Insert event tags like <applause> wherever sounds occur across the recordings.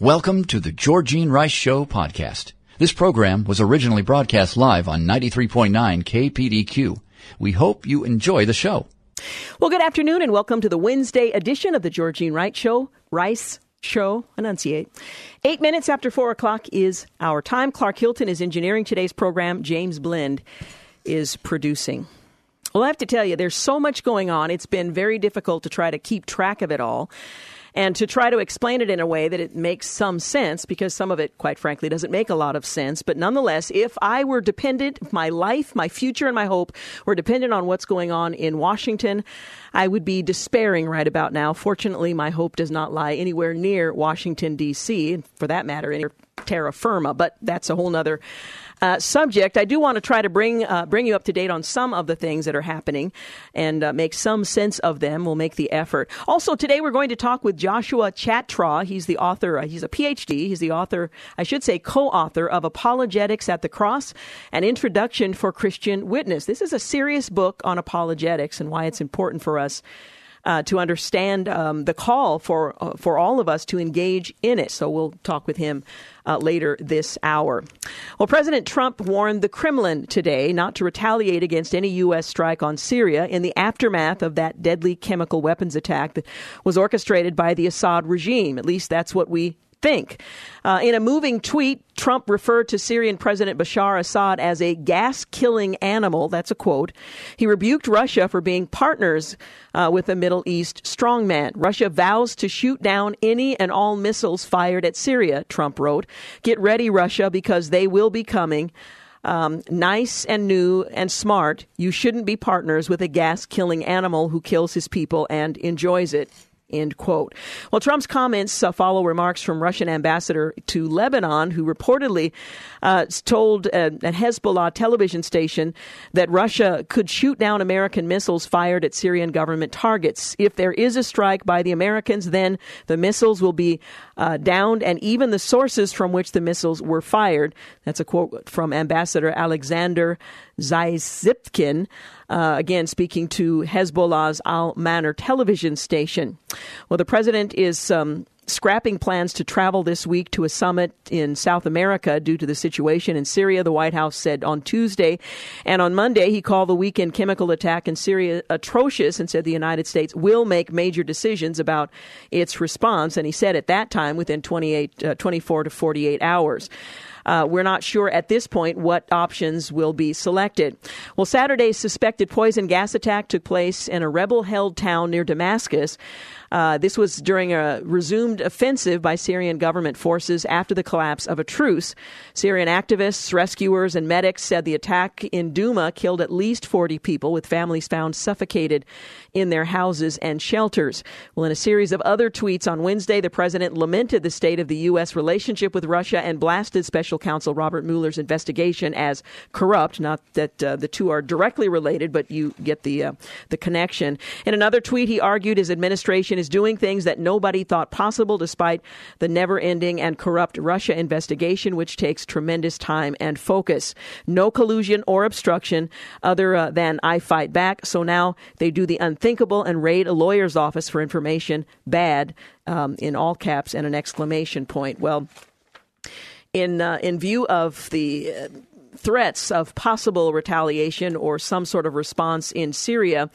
Welcome to the Georgene Rice Show podcast. This program was originally broadcast live on 93.9 KPDQ. We hope you enjoy the show. Well, good afternoon and welcome to the Wednesday edition of the Georgene Rice Show. Rice Show, enunciate. Eight minutes after four o'clock is our time. Clark Hilton is engineering today's program. James Blend is producing. Well, I have to tell you, there's so much going on. It's been very difficult to try to keep track of it all and to try to explain it in a way that it makes some sense because some of it, quite frankly, doesn't make a lot of sense. But nonetheless, if I were dependent, my life, my future, and my hope were dependent on what's going on in Washington, I would be despairing right about now. Fortunately, my hope does not lie anywhere near Washington, D.C., for that matter, terra firma, but that's a whole other uh, subject, I do want to try to bring uh, bring you up to date on some of the things that are happening and uh, make some sense of them. We'll make the effort. Also, today we're going to talk with Joshua Chatraw. He's the author. Uh, he's a PhD. He's the author, I should say, co-author of Apologetics at the Cross: An Introduction for Christian Witness. This is a serious book on apologetics and why it's important for us uh, to understand um, the call for uh, for all of us to engage in it. So we'll talk with him uh, later this hour. Well, President Trump warned the Kremlin today not to retaliate against any U.S. strike on Syria in the aftermath of that deadly chemical weapons attack that was orchestrated by the Assad regime. At least that's what we think. Uh, in a moving tweet, Trump referred to Syrian President Bashar Assad as a gas killing animal. That's a quote. He rebuked Russia for being partners uh, with a Middle East strongman. Russia vows to shoot down any and all missiles fired at Syria, Trump wrote. Get ready, Russia, because they will be coming. Um, nice and new and smart, you shouldn't be partners with a gas killing animal who kills his people and enjoys it. End quote. Well, Trump's comments uh, follow remarks from Russian ambassador to Lebanon, who reportedly uh, told a, a, Hezbollah television station that Russia could shoot down American missiles fired at Syrian government targets. If there is a strike by the Americans, then the missiles will be uh, downed, and even the sources from which the missiles were fired. That's a quote from Ambassador Alexander Zasypkin, uh, again speaking to Hezbollah's Al Manar television station. Well, the president is. Um, scrapping plans to travel this week to a summit in South America due to the situation in Syria, the White House said on Tuesday. And on Monday, he called the weekend chemical attack in Syria atrocious and said the United States will make major decisions about its response. And he said at that time, within 28, uh, 24 to 48 hours. Uh, we're not sure at this point what options will be selected. Well, Saturday's suspected poison gas attack took place in a rebel held town near Damascus. Uh, this was during a resumed offensive by Syrian government forces after the collapse of a truce. Syrian activists, rescuers, and medics said the attack in Douma killed at least 40 people, with families found suffocated in their houses and shelters. Well, in a series of other tweets on Wednesday, the president lamented the state of the U.S. relationship with Russia and blasted special counsel Robert Mueller's investigation as corrupt. Not that uh, the two are directly related, but you get the uh, the connection. In another tweet, he argued his administration is doing things that nobody thought possible despite the never ending and corrupt Russia investigation, which takes tremendous time and focus. No collusion or obstruction other uh, than I fight back. So now they do the unthinkable and raid a lawyer's office for information. Bad, um, in all caps and an exclamation point. Well, in, uh, in view of the uh, threats of possible retaliation or some sort of response in Syria,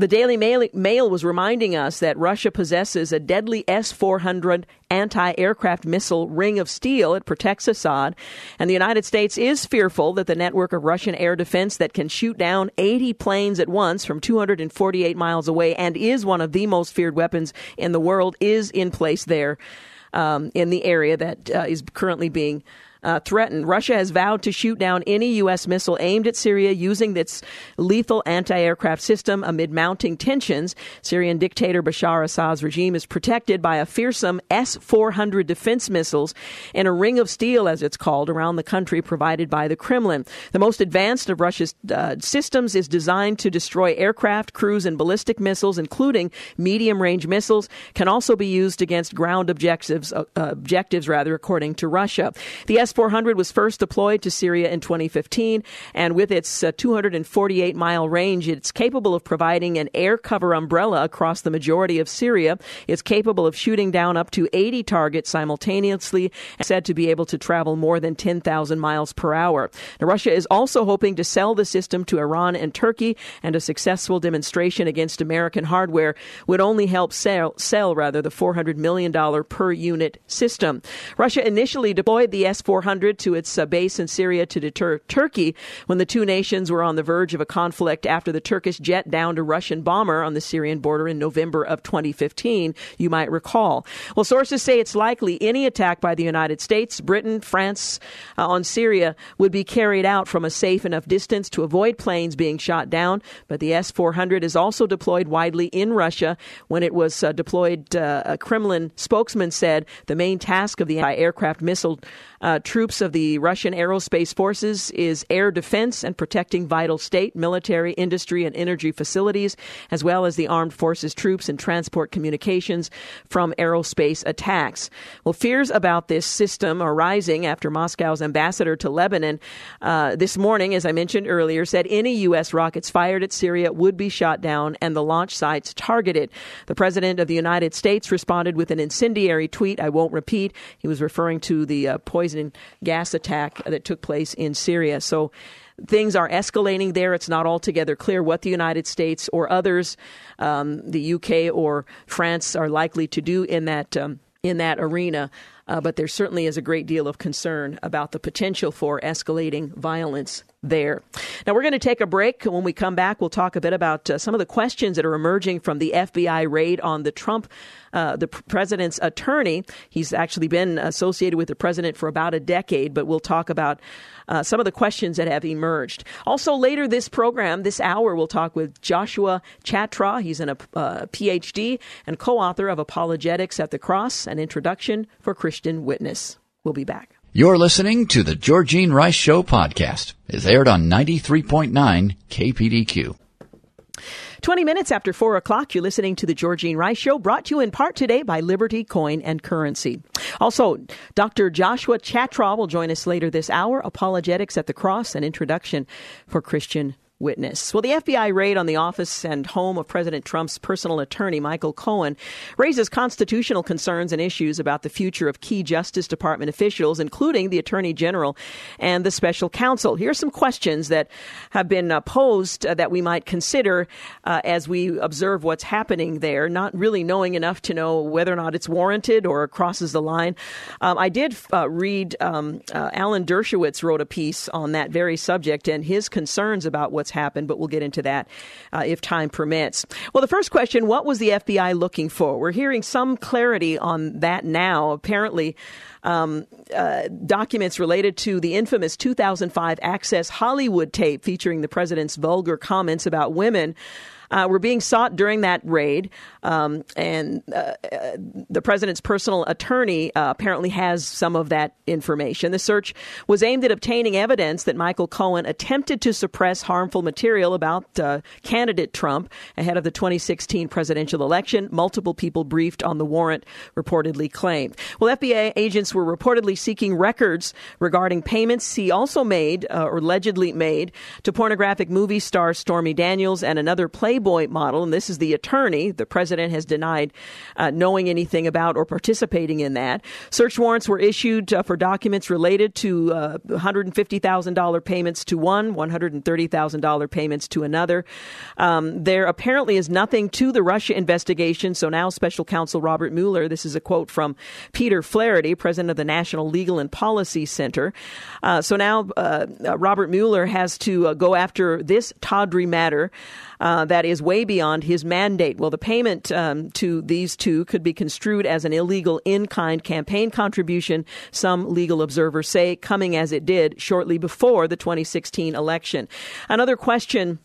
the Daily Mail, Mail, was reminding us that Russia possesses a deadly S 400 anti aircraft missile ring of steel. It protects Assad. And the United States is fearful that the network of Russian air defense that can shoot down 80 planes at once from 248 miles away and is one of the most feared weapons in the world is in place there um, in the area that uh, is currently being uh, threatened. Russia has vowed to shoot down any U.S. missile aimed at Syria using its lethal anti aircraft system amid mounting tensions. Syrian dictator Bashar Assad's regime is protected by a fearsome S 400 defense missiles and a ring of steel, as it's called, around the country provided by the Kremlin. The most advanced of Russia's uh, systems is designed to destroy aircraft, cruise, and ballistic missiles, including medium range missiles, can also be used against ground objectives, uh, objectives rather, according to Russia. The S S-400 was first deployed to Syria in 2015, and with its uh, 248 mile range, it's capable of providing an air cover umbrella across the majority of Syria. It's capable of shooting down up to 80 targets simultaneously, and said to be able to travel more than 10,000 miles per hour. Now, Russia is also hoping to sell the system to Iran and Turkey, and a successful demonstration against American hardware would only help sell, sell rather the $400 million per unit system. Russia initially deployed the S 400 to its uh, base in Syria to deter Turkey when the two nations were on the verge of a conflict after the Turkish jet downed a Russian bomber on the Syrian border in November of 2015, you might recall. Well, sources say it's likely any attack by the United States, Britain, France uh, on Syria would be carried out from a safe enough distance to avoid planes being shot down. But the S 400 is also deployed widely in Russia. When it was uh, deployed, uh, a Kremlin spokesman said the main task of the anti aircraft missile uh, troops of the Russian aerospace forces is air defense and protecting vital state, military, industry, and energy facilities, as well as the armed forces troops and transport communications from aerospace attacks. Well, fears about this system are rising after Moscow's ambassador to Lebanon uh, this morning, as I mentioned earlier, said any U.S. rockets fired at Syria would be shot down and the launch sites targeted. The president of the United States responded with an incendiary tweet. I won't repeat. He was referring to the uh, gas attack that took place in Syria. So things are escalating there. It's not altogether clear what the United States or others, um, the UK or France, are likely to do in that um, in that arena. Uh, but there certainly is a great deal of concern about the potential for escalating violence there. Now, we're going to take a break. When we come back, we'll talk a bit about uh, some of the questions that are emerging from the FBI raid on the Trump, uh, the president's attorney. He's actually been associated with the president for about a decade, but we'll talk about uh, some of the questions that have emerged. Also, later this program, this hour, we'll talk with Joshua Chatraw. He's an, a uh, PhD and co author of Apologetics at the Cross, an introduction for Christian witness. We'll be back. You're listening to the Georgene Rice Show podcast. It's aired on 93.9 KPDQ. 20 minutes after 4 o'clock, you're listening to the Georgene Rice Show, brought to you in part today by Liberty Coin and Currency. Also, Dr. Joshua Chatraw will join us later this hour. Apologetics at the Cross, an introduction for Christian witness. Well, the FBI raid on the office and home of President Trump's personal attorney, Michael Cohen, raises constitutional concerns and issues about the future of key Justice Department officials, including the Attorney General and the special counsel. Here are some questions that have been uh, posed uh, that we might consider uh, as we observe what's happening there, not really knowing enough to know whether or not it's warranted or crosses the line. Um, I did uh, read um, uh, Alan Dershowitz wrote a piece on that very subject and his concerns about what's what's happened, but we'll get into that uh, if time permits. Well, the first question what was the FBI looking for? We're hearing some clarity on that now. Apparently, um, uh, documents related to the infamous 2005 Access Hollywood tape featuring the president's vulgar comments about women uh, were being sought during that raid. Um, and uh, uh, the president's personal attorney uh, apparently has some of that information. The search was aimed at obtaining evidence that Michael Cohen attempted to suppress harmful material about uh, candidate Trump ahead of the 2016 presidential election. Multiple people briefed on the warrant reportedly claimed. Well, FBI agents were reportedly seeking records regarding payments he also made uh, or allegedly made to pornographic movie star Stormy Daniels and another Playboy model, and this is the attorney. The president has denied uh, knowing anything about or participating in that. Search warrants were issued uh, for documents related to uh, $150,000 payments to one, $130,000 payments to another. Um, there apparently is nothing to the Russia investigation, so now Special Counsel Robert Mueller, this is a quote from Peter Flaherty, president of the National Legal and Policy Center. Uh, so now uh, Robert Mueller has to uh, go after this tawdry matter uh, that is way beyond his mandate. Well, the payment um, to these two could be construed as an illegal in kind campaign contribution, some legal observers say, coming as it did shortly before the 2016 election. Another question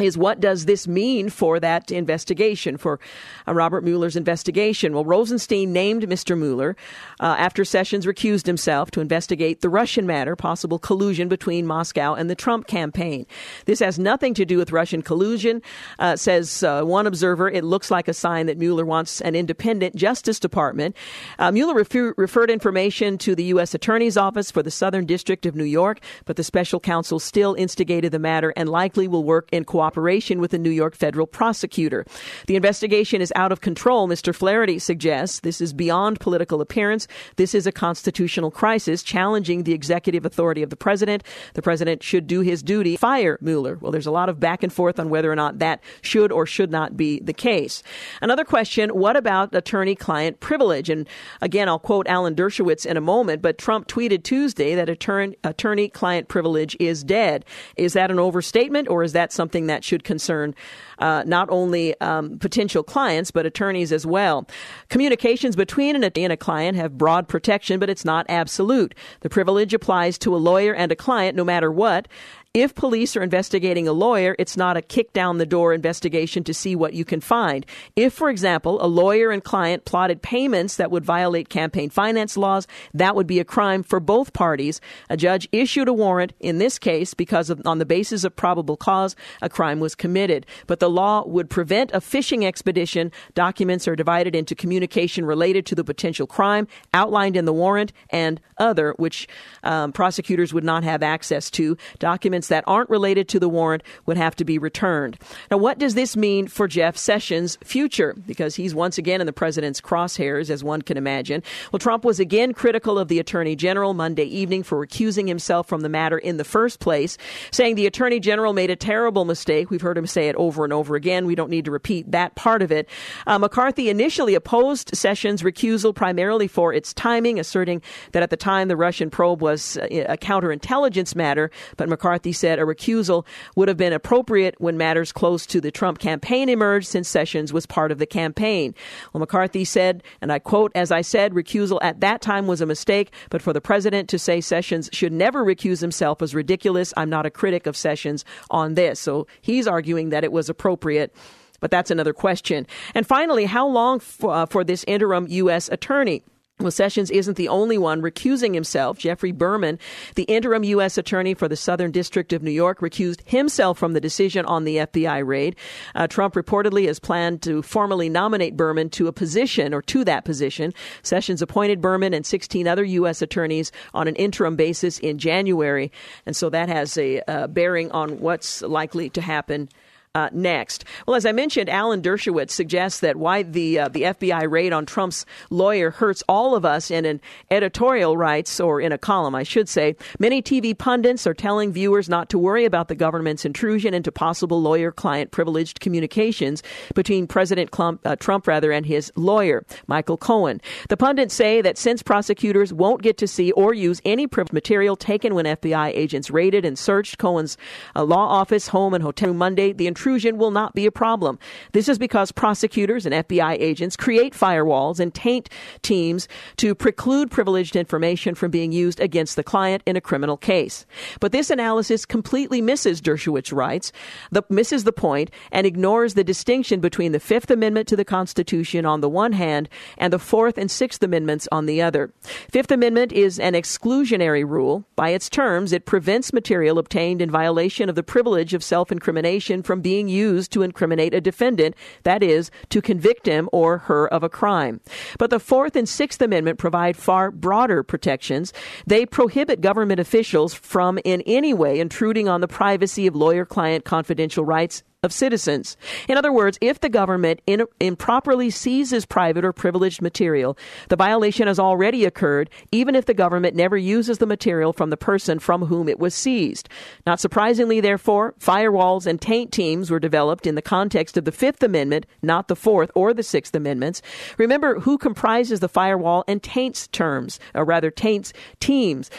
is what does this mean for that investigation, for uh, Robert Mueller's investigation? Well, Rosenstein named Mr. Mueller uh, after Sessions recused himself to investigate the Russian matter, possible collusion between Moscow and the Trump campaign. This has nothing to do with Russian collusion, uh, says uh, one observer. It looks like a sign that Mueller wants an independent Justice Department. Uh, Mueller refer- referred information to the U.S. Attorney's Office for the Southern District of New York, but the special counsel still instigated the matter and likely will work in cooperation cooperation with the New York federal prosecutor. The investigation is out of control, Mr. Flaherty suggests. This is beyond political appearance. This is a constitutional crisis challenging the executive authority of the president. The president should do his duty, fire Mueller. Well, there's a lot of back and forth on whether or not that should or should not be the case. Another question what about attorney client privilege? And again, I'll quote Alan Dershowitz in a moment, but Trump tweeted Tuesday that attorney client privilege is dead. Is that an overstatement or is that something that that should concern uh, not only um, potential clients, but attorneys as well. Communications between an attorney and a client have broad protection, but it's not absolute. The privilege applies to a lawyer and a client no matter what, if police are investigating a lawyer, it's not a kick down the door investigation to see what you can find. If, for example, a lawyer and client plotted payments that would violate campaign finance laws, that would be a crime for both parties. A judge issued a warrant in this case because of, on the basis of probable cause, a crime was committed. But the law would prevent a fishing expedition. Documents are divided into communication related to the potential crime outlined in the warrant and other, which um, prosecutors would not have access to. Documents documents that aren't related to the warrant would have to be returned. Now, what does this mean for Jeff Sessions' future? Because he's once again in the president's crosshairs, as one can imagine. Well, Trump was again critical of the attorney general Monday evening for recusing himself from the matter in the first place, saying the attorney general made a terrible mistake. We've heard him say it over and over again. We don't need to repeat that part of it. Uh, McCarthy initially opposed Sessions' recusal primarily for its timing, asserting that at the time the Russian probe was a counterintelligence matter, but McCarthy said a recusal would have been appropriate when matters close to the Trump campaign emerged since Sessions was part of the campaign. Well, McCarthy said, and I quote, as I said, recusal at that time was a mistake, but for the president to say Sessions should never recuse himself is ridiculous. I'm not a critic of Sessions on this. So he's arguing that it was appropriate but that's another question. And finally, how long for, uh, for this interim U.S. attorney? Well, Sessions isn't the only one recusing himself. Geoffrey Berman, the interim U.S. attorney for the Southern District of New York, recused himself from the decision on the FBI raid. Uh, Trump reportedly has planned to formally nominate Berman to a position or to that position. Sessions appointed Berman and 16 other U.S. attorneys on an interim basis in January. And so that has a uh, bearing on what's likely to happen uh, next. Well, as I mentioned, Alan Dershowitz suggests that why the uh, the FBI raid on Trump's lawyer hurts all of us in an editorial writes or in a column, I should say. Many TV pundits are telling viewers not to worry about the government's intrusion into possible lawyer-client privileged communications between President Trump, uh, Trump rather and his lawyer, Michael Cohen. The pundits say that since prosecutors won't get to see or use any privileged material taken when FBI agents raided and searched Cohen's uh, law office, home, and hotel Monday, the intrusion intrusion will not be a problem. This is because prosecutors and FBI agents create firewalls and taint teams to preclude privileged information from being used against the client in a criminal case. But this analysis completely misses, Dershowitz writes, the, misses the point and ignores the distinction between the Fifth Amendment to the Constitution on the one hand and the Fourth and Sixth Amendments on the other. Fifth Amendment is an exclusionary rule. By its terms, it prevents material obtained in violation of the privilege of self-incrimination from being being used to incriminate a defendant, that is, to convict him or her of a crime. But the Fourth and Sixth Amendment provide far broader protections. They prohibit government officials from in any way intruding on the privacy of lawyer client confidential rights of citizens. In other words, if the government in, improperly seizes private or privileged material, the violation has already occurred, even if the government never uses the material from the person from whom it was seized. Not surprisingly, therefore, firewalls and taint teams were developed in the context of the Fifth Amendment, not the Fourth or the Sixth Amendments. Remember who comprises the firewall and taints terms, or rather taints teams.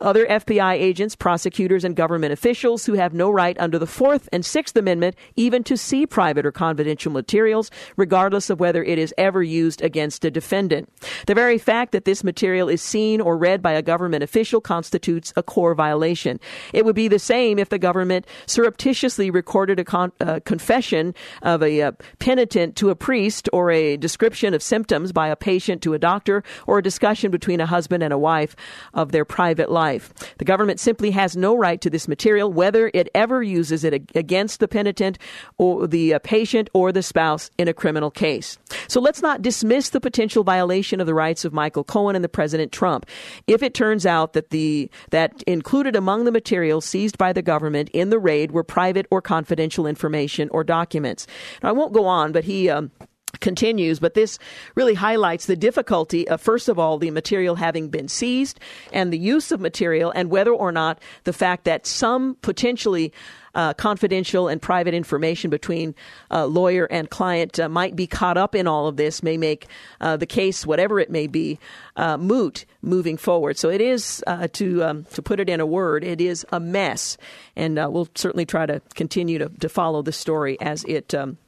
Other FBI agents, prosecutors, and government officials who have no right under the Fourth and Sixth Amendment even to see private or confidential materials, regardless of whether it is ever used against a defendant. The very fact that this material is seen or read by a government official constitutes a core violation. It would be the same if the government surreptitiously recorded a con- uh, confession of a uh, penitent to a priest or a description of symptoms by a patient to a doctor or a discussion between a husband and a wife of their private life. The government simply has no right to this material, whether it ever uses it against the penitent or the uh, patient or the spouse in a criminal case. So let's not dismiss the potential violation of the rights of Michael Cohen and the President Trump. If it turns out that the that included among the materials seized by the government in the raid were private or confidential information or documents. Now, I won't go on, but he um, continues, but this really highlights the difficulty of, first of all, the material having been seized and the use of material, and whether or not the fact that some potentially uh, confidential and private information between uh, lawyer and client uh, might be caught up in all of this may make uh, the case, whatever it may be, uh, moot moving forward. So it is, uh, to um, to put it in a word, it is a mess, and we'll certainly try to continue to, to follow the story as it. Um,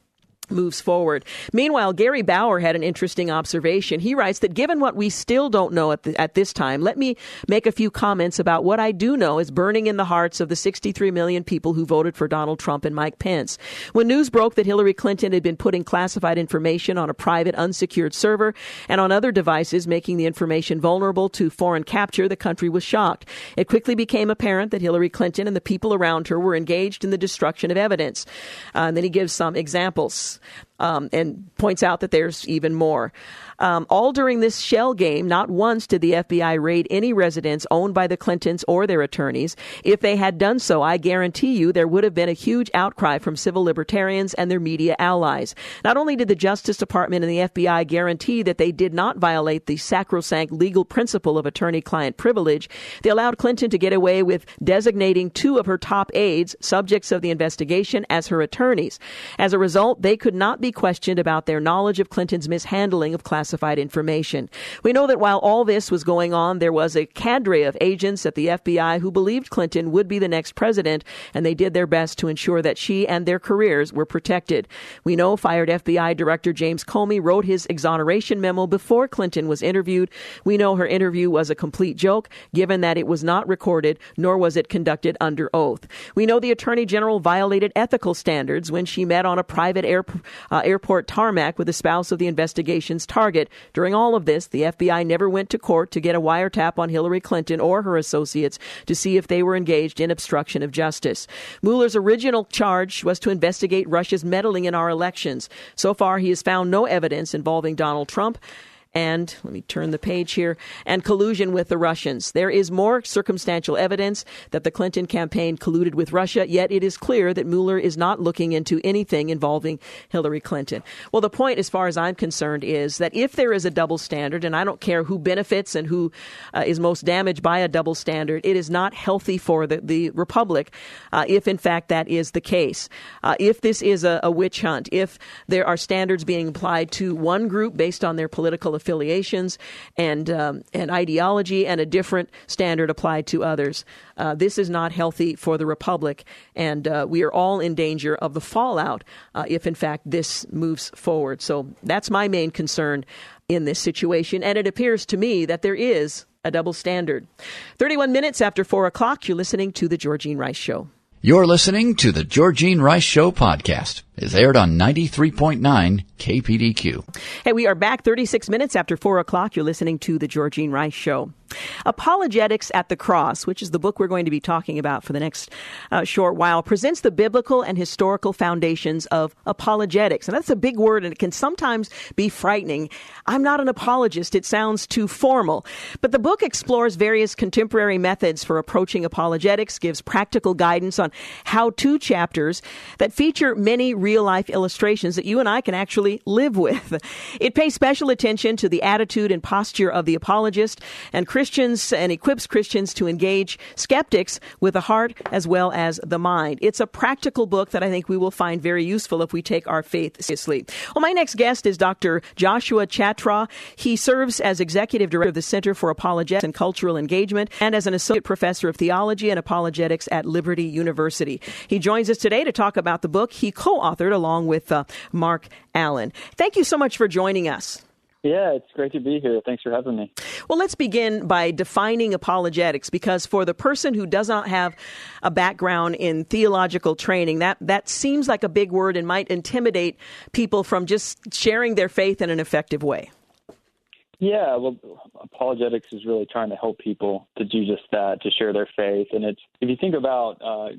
moves forward. Meanwhile, Gary Bauer had an interesting observation. He writes that given what we still don't know at, the, at this time, let me make a few comments about what I do know is burning in the hearts of the 63 million people who voted for Donald Trump and Mike Pence. When news broke that Hillary Clinton had been putting classified information on a private unsecured server and on other devices, making the information vulnerable to foreign capture, the country was shocked. It quickly became apparent that Hillary Clinton and the people around her were engaged in the destruction of evidence. Uh, and then he gives some examples um, and points out that there's even more. Um, all during this shell game, not once did the FBI raid any residence owned by the Clintons or their attorneys. If they had done so, I guarantee you there would have been a huge outcry from civil libertarians and their media allies. Not only did the Justice Department and the FBI guarantee that they did not violate the sacrosanct legal principle of attorney client privilege, they allowed Clinton to get away with designating two of her top aides, subjects of the investigation, as her attorneys. As a result, they could not be questioned about their knowledge of Clinton's mishandling of classified classified information. We know that while all this was going on, there was a cadre of agents at the FBI who believed Clinton would be the next president, and they did their best to ensure that she and their careers were protected. We know fired FBI Director James Comey wrote his exoneration memo before Clinton was interviewed. We know her interview was a complete joke, given that it was not recorded, nor was it conducted under oath. We know the Attorney General violated ethical standards when she met on a private air, uh, airport tarmac with the spouse of the investigation's target during all of this, the FBI never went to court to get a wiretap on Hillary Clinton or her associates to see if they were engaged in obstruction of justice. Mueller's original charge was to investigate Russia's meddling in our elections. So far, he has found no evidence involving Donald Trump and let me turn the page here and collusion with the Russians. There is more circumstantial evidence that the Clinton campaign colluded with Russia, yet it is clear that Mueller is not looking into anything involving Hillary Clinton. Well, the point, as far as I'm concerned, is that if there is a double standard, and I don't care who benefits and who uh, is most damaged by a double standard, it is not healthy for the, the Republic uh, if, in fact, that is the case. Uh, if this is a, a witch hunt, if there are standards being applied to one group based on their political affiliations and um, and ideology, and a different standard applied to others. Uh, this is not healthy for the republic, and uh, we are all in danger of the fallout uh, if, in fact, this moves forward. So that's my main concern in this situation, and it appears to me that there is a double standard. 31 minutes after 4 o'clock, you're listening to The Georgene Rice Show. You're listening to The Georgene Rice Show podcast is aired on 93.9 KPDQ. Hey, we are back 36 minutes after 4 o'clock. You're listening to The Georgene Rice Show. Apologetics at the Cross, which is the book we're going to be talking about for the next uh, short while, presents the biblical and historical foundations of apologetics. And that's a big word, and it can sometimes be frightening. I'm not an apologist, it sounds too formal. But the book explores various contemporary methods for approaching apologetics, gives practical guidance on how to chapters that feature many real life illustrations that you and I can actually live with. It pays special attention to the attitude and posture of the apologist, and Christians Christians and equips Christians to engage skeptics with the heart as well as the mind. It's a practical book that I think we will find very useful if we take our faith seriously. Well, my next guest is Dr. Joshua Chatraw. He serves as executive director of the Center for Apologetics and Cultural Engagement and as an associate professor of theology and apologetics at Liberty University. He joins us today to talk about the book he co-authored along with uh, Mark Allen. Thank you so much for joining us. Yeah, it's great to be here. Thanks for having me. Well, let's begin by defining apologetics because for the person who does not have a background in theological training, that, that seems like a big word and might intimidate people from just sharing their faith in an effective way. Yeah, well, apologetics is really trying to help people to do just that, to share their faith. And it's if you think about uh,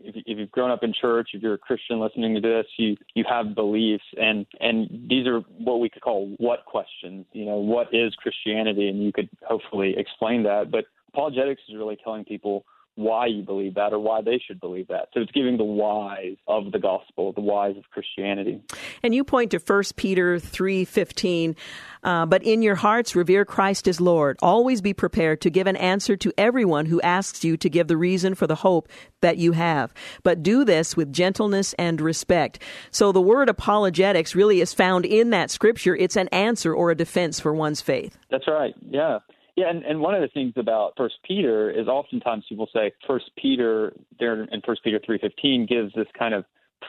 if, if you've grown up in church, if you're a Christian listening to this, you you have beliefs, and and these are what we could call what questions. You know, what is Christianity, and you could hopefully explain that. But apologetics is really telling people why you believe that or why they should believe that. So it's giving the whys of the gospel, the whys of Christianity. And you point to 1 Peter 3:15, uh, but in your hearts revere Christ as Lord. Always be prepared to give an answer to everyone who asks you to give the reason for the hope that you have. But do this with gentleness and respect. So the word apologetics really is found in that scripture. It's an answer or a defense for one's faith. That's right. Yeah. Yeah, and, and one of the things about First Peter is oftentimes people say First Peter there in First Peter three fifteen gives this kind of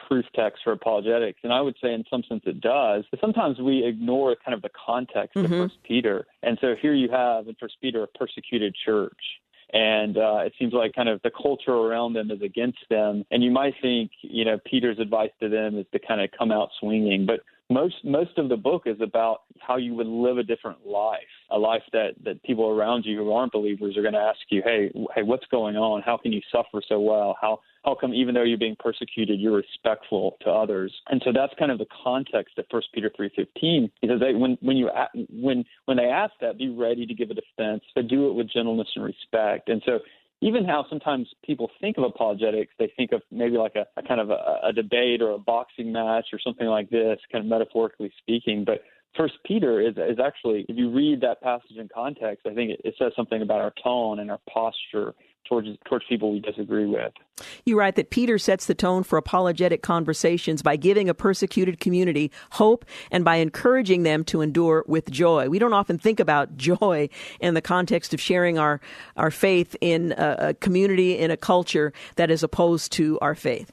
proof text for apologetics, and I would say in some sense it does. But sometimes we ignore kind of the context mm-hmm. of First Peter, and so here you have in First Peter a persecuted church, and uh, it seems like kind of the culture around them is against them. And you might think, you know, Peter's advice to them is to kind of come out swinging, but most most of the book is about how you would live a different life, a life that that people around you who aren't believers are going to ask you, hey, hey, what's going on? How can you suffer so well? How how come even though you're being persecuted, you're respectful to others? And so that's kind of the context of First Peter three fifteen. Because they, when when you when when they ask that, be ready to give a defense, but do it with gentleness and respect. And so even how sometimes people think of apologetics, they think of maybe like a, a kind of a, a debate or a boxing match or something like this, kind of metaphorically speaking. But First Peter is is actually, if you read that passage in context, I think it, it says something about our tone and our posture towards towards people we disagree with. You write that Peter sets the tone for apologetic conversations by giving a persecuted community hope and by encouraging them to endure with joy. We don't often think about <laughs> joy in the context of sharing our our faith in a, a community in a culture that is opposed to our faith.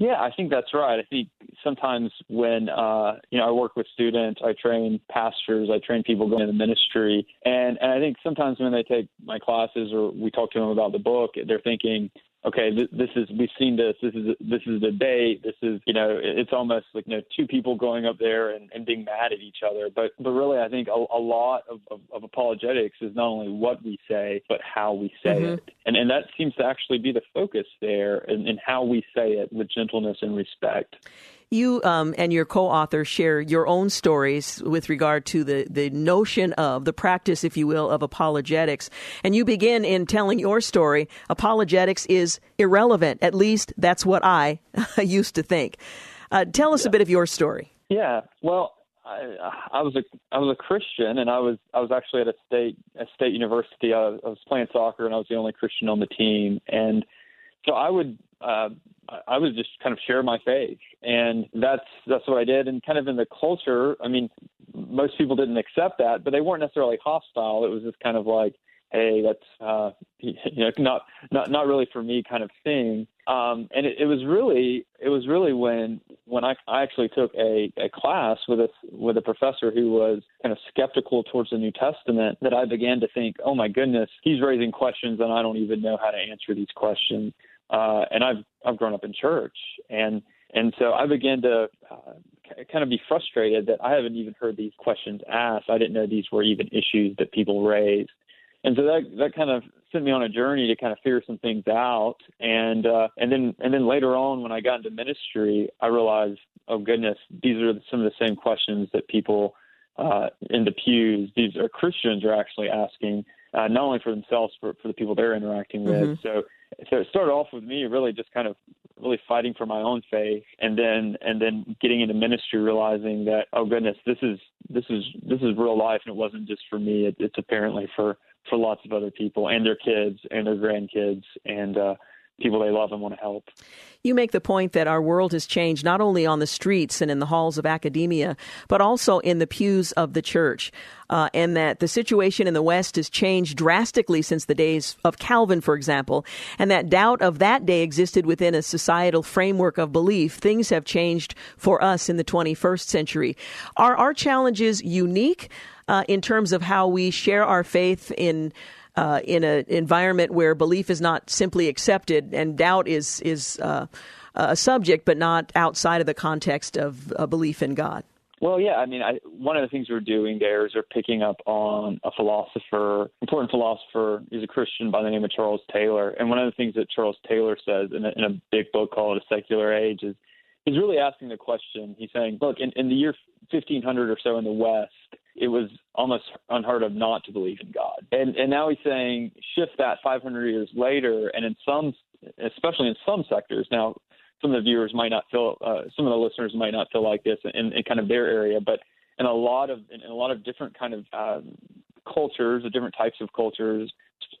Yeah, I think that's right. I think sometimes when uh, you know I work with students, I train pastors, I train people going into ministry, and and I think sometimes when they take my classes or we talk to them about the book, they're thinking, okay, this, this is we've seen this. This is this is a debate. This is you know it's almost like you know two people going up there and, and being mad at each other. But but really, I think a, a lot of, of, of apologetics is not only what we say but how we say mm-hmm. it, and and that seems to actually be the focus there in, in how we say it with gentleness and respect. You um, and your co-author share your own stories with regard to the, the notion of the practice, if you will, of apologetics. And you begin in telling your story. Apologetics is irrelevant. At least that's what I <laughs> used to think. Uh, tell us yeah. a bit of your story. Yeah. Well, I, I was a I was a Christian, and I was I was actually at a state a state university. I was, I was playing soccer, and I was the only Christian on the team. And so I would uh, I was just kind of share my faith, and that's that's what I did. And kind of in the culture, I mean, most people didn't accept that, but they weren't necessarily hostile. It was just kind of like, hey, that's uh, <laughs> you know not not not really for me kind of thing. Um, and it, it was really it was really when when I, I actually took a, a class with a with a professor who was kind of skeptical towards the New Testament that I began to think, oh my goodness, he's raising questions and I don't even know how to answer these questions. Uh, and I've I've grown up in church, and and so I began to uh, kind of be frustrated that I haven't even heard these questions asked. I didn't know these were even issues that people raised, and so that that kind of sent me on a journey to kind of figure some things out. And uh, and then and then later on, when I got into ministry, I realized, oh goodness, these are some of the same questions that people uh, in the pews, these are Christians are actually asking, uh, not only for themselves, but for the people they're interacting with. Mm-hmm. So so it started off with me really just kind of really fighting for my own faith, and then and then getting into ministry, realizing that oh goodness, this is this is this is real life, and it wasn't just for me. It, it's apparently for for lots of other people and their kids and their grandkids, and uh, people they love and want to help. You make the point that our world has changed not only on the streets and in the halls of academia, but also in the pews of the church, uh, and that the situation in the West has changed drastically since the days of Calvin, for example, and that doubt of that day existed within a societal framework of belief. Things have changed for us in the 21st century. Are our challenges unique uh, in terms of how we share our faith in? Uh, in an environment where belief is not simply accepted and doubt is is uh, a subject, but not outside of the context of a belief in God. Well, yeah, I mean, I, one of the things we're doing there is we're picking up on a philosopher, important philosopher. He's a Christian by the name of Charles Taylor, and one of the things that Charles Taylor says in a, in a big book called A Secular Age is he's really asking the question. He's saying, look, in, in the year 1500 or so in the West, it was almost unheard of not to believe in God. And and now he's saying shift that 500 years later, and in some, especially in some sectors, now some of the viewers might not feel, uh, some of the listeners might not feel like this in, in kind of their area, but in a lot of in a lot of different kind of um, cultures, the different types of cultures,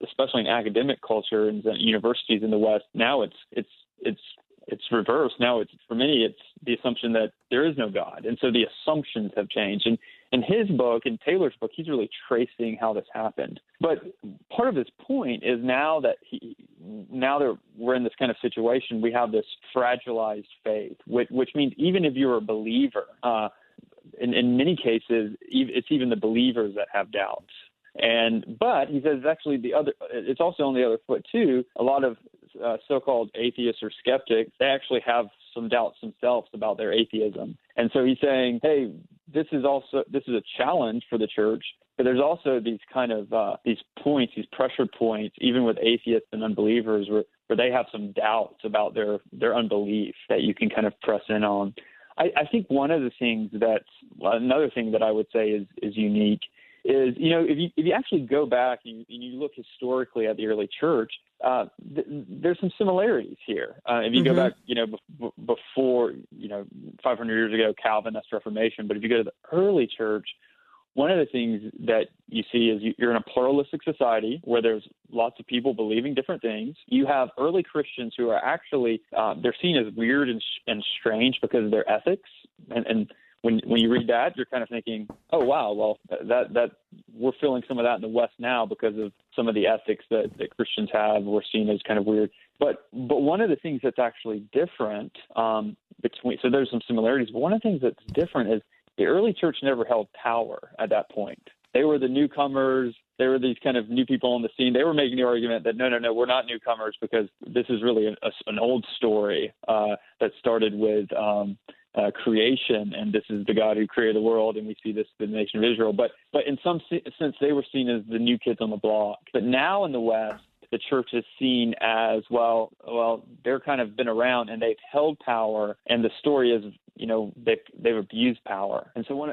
especially in academic culture and universities in the West, now it's it's it's it's reversed. Now it's for many it's the assumption that there is no God, and so the assumptions have changed. And in his book, in Taylor's book, he's really tracing how this happened. But part of his point is now that he, now that we're in this kind of situation, we have this fragilized faith, which, which means even if you're a believer, uh, in, in many cases, it's even the believers that have doubts. And but he says actually the other, it's also on the other foot too. A lot of uh, so-called atheists or skeptics, they actually have some doubts themselves about their atheism. And so he's saying, hey, this is also this is a challenge for the church, but there's also these kind of uh, these points, these pressure points, even with atheists and unbelievers, where where they have some doubts about their their unbelief that you can kind of press in on. I, I think one of the things that's another thing that I would say is is unique is you know if you if you actually go back and you, and you look historically at the early church, uh, th- there's some similarities here. Uh, if you mm-hmm. go back, you know, b- before you know 500 years ago, Calvin, that's Reformation. But if you go to the early church, one of the things that you see is you're in a pluralistic society where there's lots of people believing different things. You have early Christians who are actually uh, they're seen as weird and, and strange because of their ethics and, and when when you read that, you're kind of thinking, oh wow, well that that we're feeling some of that in the West now because of some of the ethics that, that Christians have. We're seen as kind of weird, but but one of the things that's actually different um, between so there's some similarities, but one of the things that's different is the early church never held power at that point. They were the newcomers. They were these kind of new people on the scene. They were making the argument that no, no, no, we're not newcomers because this is really a, a, an old story uh, that started with um, uh, creation, and this is the God who created the world, and we see this in the nation of Israel. But but in some sense, they were seen as the new kids on the block. But now in the West, the church is seen as well. Well, they're kind of been around and they've held power, and the story is, you know, they've they've abused power. And so one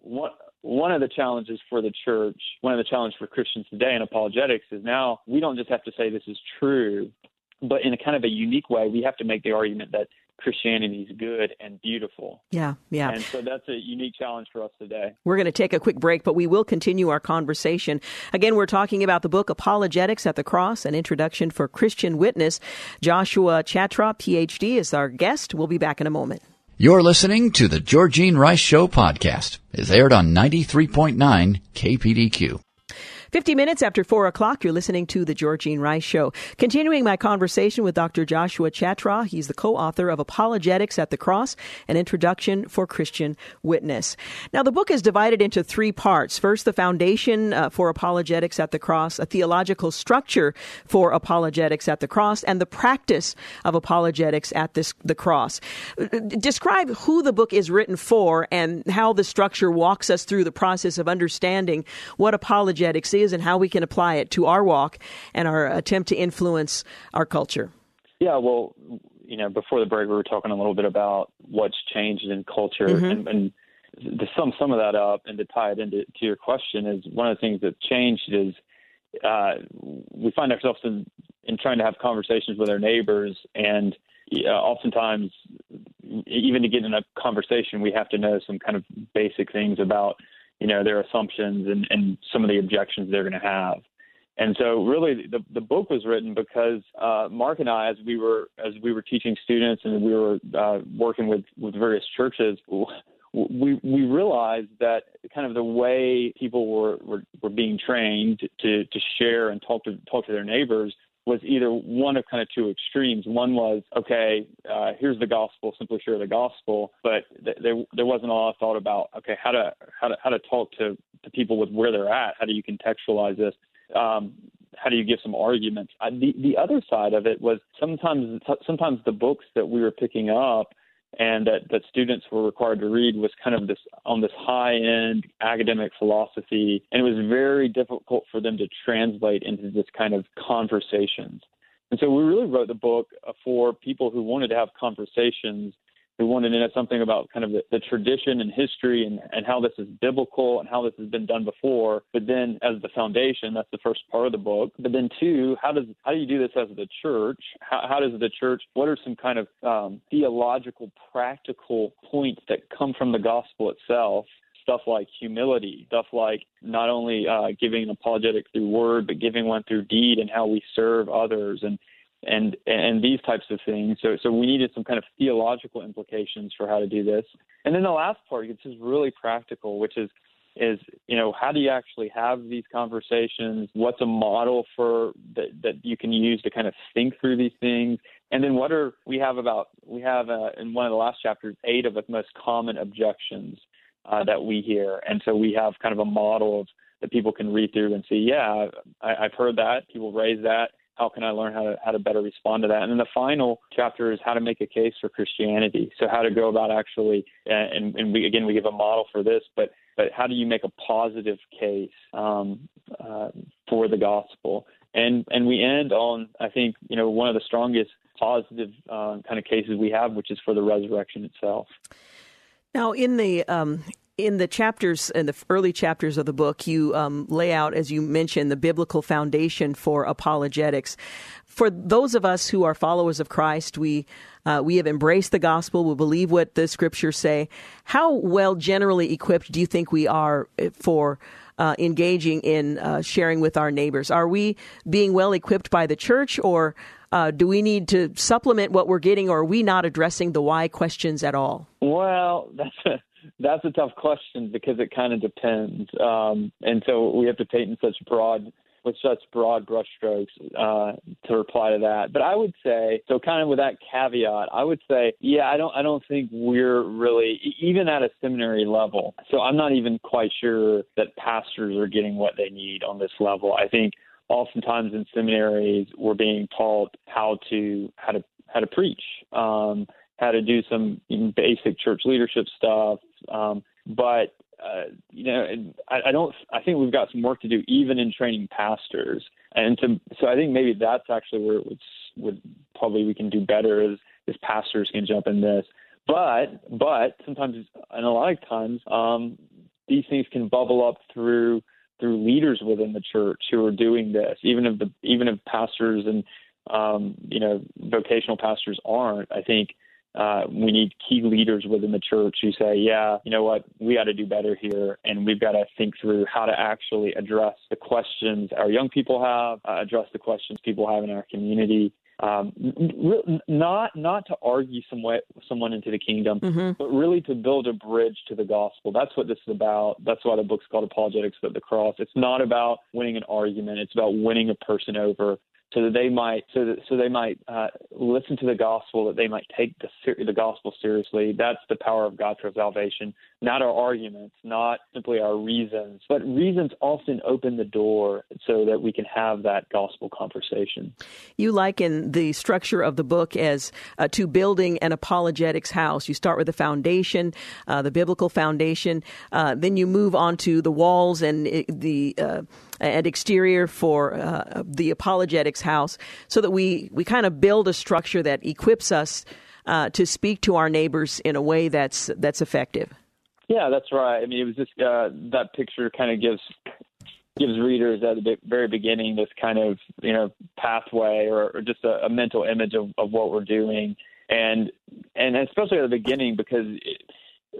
one one of the challenges for the church, one of the challenges for Christians today in apologetics is now we don't just have to say this is true, but in a kind of a unique way, we have to make the argument that Christianity is good and beautiful. Yeah, yeah. And so that's a unique challenge for us today. We're going to take a quick break, but we will continue our conversation. Again, we're talking about the book Apologetics at the Cross, an introduction for Christian witness. Joshua Chatraw, PhD, is our guest. We'll be back in a moment. You're listening to the Georgene Rice Show podcast. It's aired on 93.9 KPDQ. 50 minutes after 4 o'clock, you're listening to The Georgene Rice Show. Continuing my conversation with Dr. Joshua Chatraw. He's the co-author of Apologetics at the Cross, an introduction for Christian witness. Now, the book is divided into three parts. First, the foundation uh, for apologetics at the cross, a theological structure for apologetics at the cross, and the practice of apologetics at this, the cross. Describe who the book is written for and how the structure walks us through the process of understanding what apologetics is is and how we can apply it to our walk and our attempt to influence our culture. Yeah, well, you know, before the break, we were talking a little bit about what's changed in culture, mm-hmm. and, and to sum some of that up and to tie it into to your question is one of the things that changed is uh, we find ourselves in, in trying to have conversations with our neighbors and uh, oftentimes, even to get in a conversation, we have to know some kind of basic things about you know their assumptions and, and some of the objections they're going to have. And so, really, the the book was written because uh, Mark and I, as we were as we were teaching students and we were uh, working with with various churches, we we realized that kind of the way people were were, were being trained to to share and talk to talk to their neighbors was either one of kind of two extremes. One was, okay, uh, here's the gospel, simply share the gospel, but th- there there wasn't a lot of thought about, okay, how to how to how to talk to to people with where they're at. How do you contextualize this? Um, how do you give some arguments? Uh, the the other side of it was sometimes sometimes the books that we were picking up and that, that students were required to read was kind of this on this high end academic philosophy and it was very difficult for them to translate into this kind of conversations. And so we really wrote the book uh, for people who wanted to have conversations who wanted to know something about kind of the, the tradition and history and, and how this is biblical and how this has been done before. But then as the foundation, that's the first part of the book. But then two, how does how do you do this as the church? How, how does the church? What are some kind of um, theological, practical points that come from the gospel itself? Stuff like humility, stuff like not only uh, giving an apologetic through word, but giving one through deed, and how we serve others, and and and these types of things. So so we needed some kind of theological implications for how to do this. And then the last part, which is really practical, which is is you know how do you actually have these conversations? What's a model for that that you can use to kind of think through these things? And then what are we have about we have uh, in one of the last chapters eight of the most common objections uh, that we hear, and so we have kind of a model of that people can read through and see. Yeah, I, I've heard that people raise that how can I learn how to how to better respond to that? And then the final chapter is how to make a case for Christianity. So how to go about actually, and, and we again we give a model for this, but but how do you make a positive case um, uh, for the gospel? And and we end on I think you know one of the strongest positive uh, kind of cases we have, which is for the resurrection itself. Now, in the um, in the chapters, in the early chapters of the book, you um, lay out, as you mentioned, the biblical foundation for apologetics. For those of us who are followers of Christ, we uh, we have embraced the gospel. We believe what the scriptures say. How well generally equipped do you think we are eh, for? Uh, engaging in uh, sharing with our neighbors? Are we being well equipped by the church, or uh, do we need to supplement what we're getting, or are we not addressing the why questions at all? Well, that's a that's a tough question because it kind of depends, um, and so we have to paint in such broad with such broad brushstrokes uh, to reply to that. But I would say, so kind of with that caveat, I would say, yeah, I don't, I don't think we're really even at a seminary level. So I'm not even quite sure that pastors are getting what they need on this level. I think oftentimes in seminaries we're being taught how to how to how to preach. Um, how to do some basic church leadership stuff. Um, but uh, you know, I, I don't. I think we've got some work to do, even in training pastors. And to, so I think maybe that's actually where it would, would probably we can do better is, is pastors can jump in this. But but sometimes and a lot of times um, these things can bubble up through through leaders within the church who are doing this. Even if the even if pastors and um, you know vocational pastors aren't, I think uh, we need key leaders within the church who say, yeah, you know what, we got to do better here, and we've got to think through how to actually address the questions our young people have, uh, address the questions people have in our community. Um, not not to argue some way, someone into the kingdom, mm-hmm. but really to build a bridge to the gospel. That's what this is about. That's why the book's called Apologetics of the Cross. It's not about winning an argument. It's about winning a person over so that they might so that so they might uh, listen to the gospel, that they might take the the gospel seriously. That's the power of God for salvation, not our arguments, not simply our reasons, but reasons often open the door so that we can have that gospel conversation. You liken the structure of the book as uh, to building an apologetics house. You start with the foundation, uh, the biblical foundation, uh, then you move on to the walls and uh, the uh, and exterior for uh, the apologetics house so that we, we kind of build a structure that equips us uh, to speak to our neighbors in a way that's that's effective. Yeah, that's right. I mean, it was just uh, that picture kind of gives gives readers at the very beginning this kind of you know pathway or, or just a, a mental image of, of what we're doing. and and especially at the beginning because it,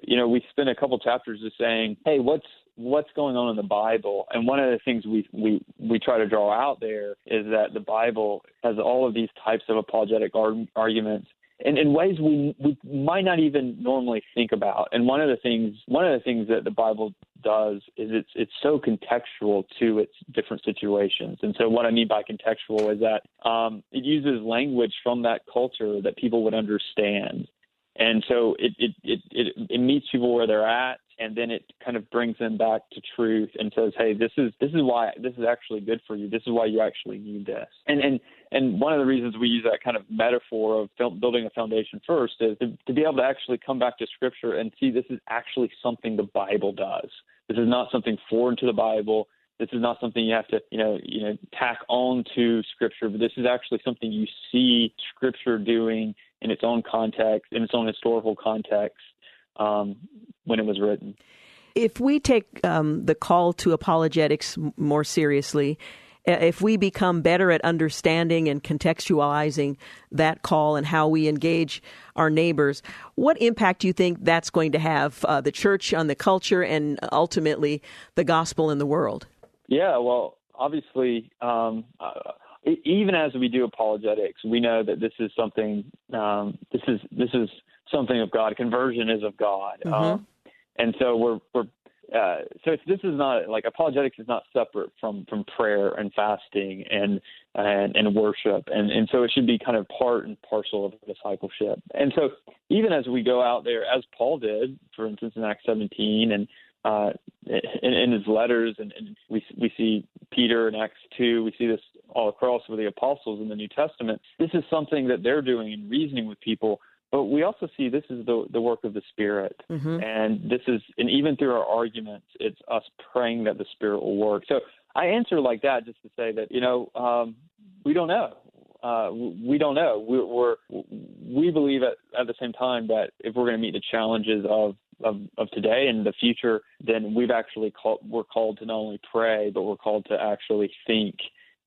you know we spend a couple chapters just saying, hey, what's what's going on in the Bible. And one of the things we we we try to draw out there is that the Bible has all of these types of apologetic ar- arguments in, in ways we we might not even normally think about. And one of the things one of the things that the Bible does is it's it's so contextual to its different situations. And so what I mean by contextual is that um, it uses language from that culture that people would understand. And so it, it, it, it, it meets people where they're at and then it kind of brings them back to truth and says, "Hey, this is this is why this is actually good for you. This is why you actually need this." And and and one of the reasons we use that kind of metaphor of building a foundation first is to, to be able to actually come back to Scripture and see this is actually something the Bible does. This is not something foreign to the Bible. This is not something you have to, you know, you know, tack on to Scripture, but this is actually something you see Scripture doing in its own context, in its own historical context, um, when it was written. If we take um, the call to apologetics more seriously, if we become better at understanding and contextualizing that call and how we engage our neighbors, what impact do you think that's going to have uh, the church on the culture and ultimately the gospel in the world? Yeah, well, obviously, um, uh, even as we do apologetics, we know that this is something. Um, this is this is something of God. Conversion is of God, mm-hmm. um, and so we're we're. Uh, so this is not like apologetics is not separate from from prayer and fasting and and, and worship and and so it should be kind of part and parcel of discipleship and so even as we go out there as Paul did for instance in Acts 17 and uh, in, in his letters, and, and we we see Peter in Acts two. We see this all across with the apostles in the New Testament. This is something that they're doing and reasoning with people but we also see this is the the work of the Spirit, mm-hmm. and this is and even through our arguments, it's us praying that the Spirit will work. So I answer like that just to say that you know um, we don't know. Uh, we don't know. We, we're we believe at, at the same time that if we're going to meet the challenges of, of of today and the future, then we've actually called we're called to not only pray, but we're called to actually think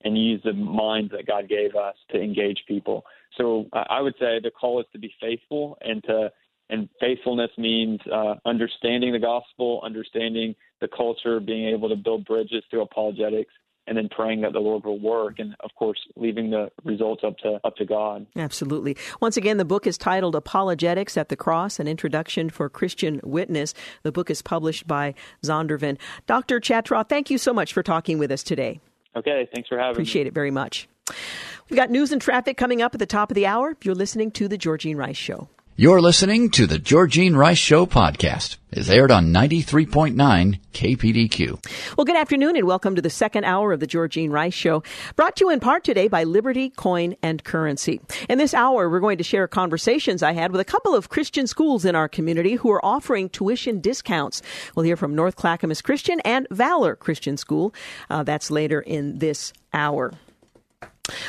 and use the minds that God gave us to engage people. So I would say the call is to be faithful and to and faithfulness means uh, understanding the gospel, understanding the culture, being able to build bridges through apologetics, and then praying that the Lord will work, and of course, leaving the results up to up to God. Absolutely. Once again, the book is titled "Apologetics at the Cross: An Introduction for Christian Witness." The book is published by Zondervan. Dr. Chatraw, thank you so much for talking with us today. Okay, thanks for having me. Appreciate me. it very much. We've got news and traffic coming up at the top of the hour. You're listening to The Georgene Rice Show. You're listening to the Georgene Rice Show podcast. It's aired on 93.9 KPDQ. Well, good afternoon and welcome to the second hour of the Georgene Rice Show, brought to you in part today by Liberty Coin and Currency. In this hour, we're going to share conversations I had with a couple of Christian schools in our community who are offering tuition discounts. We'll hear from North Clackamas Christian and Valor Christian School. Uh, that's later in this hour.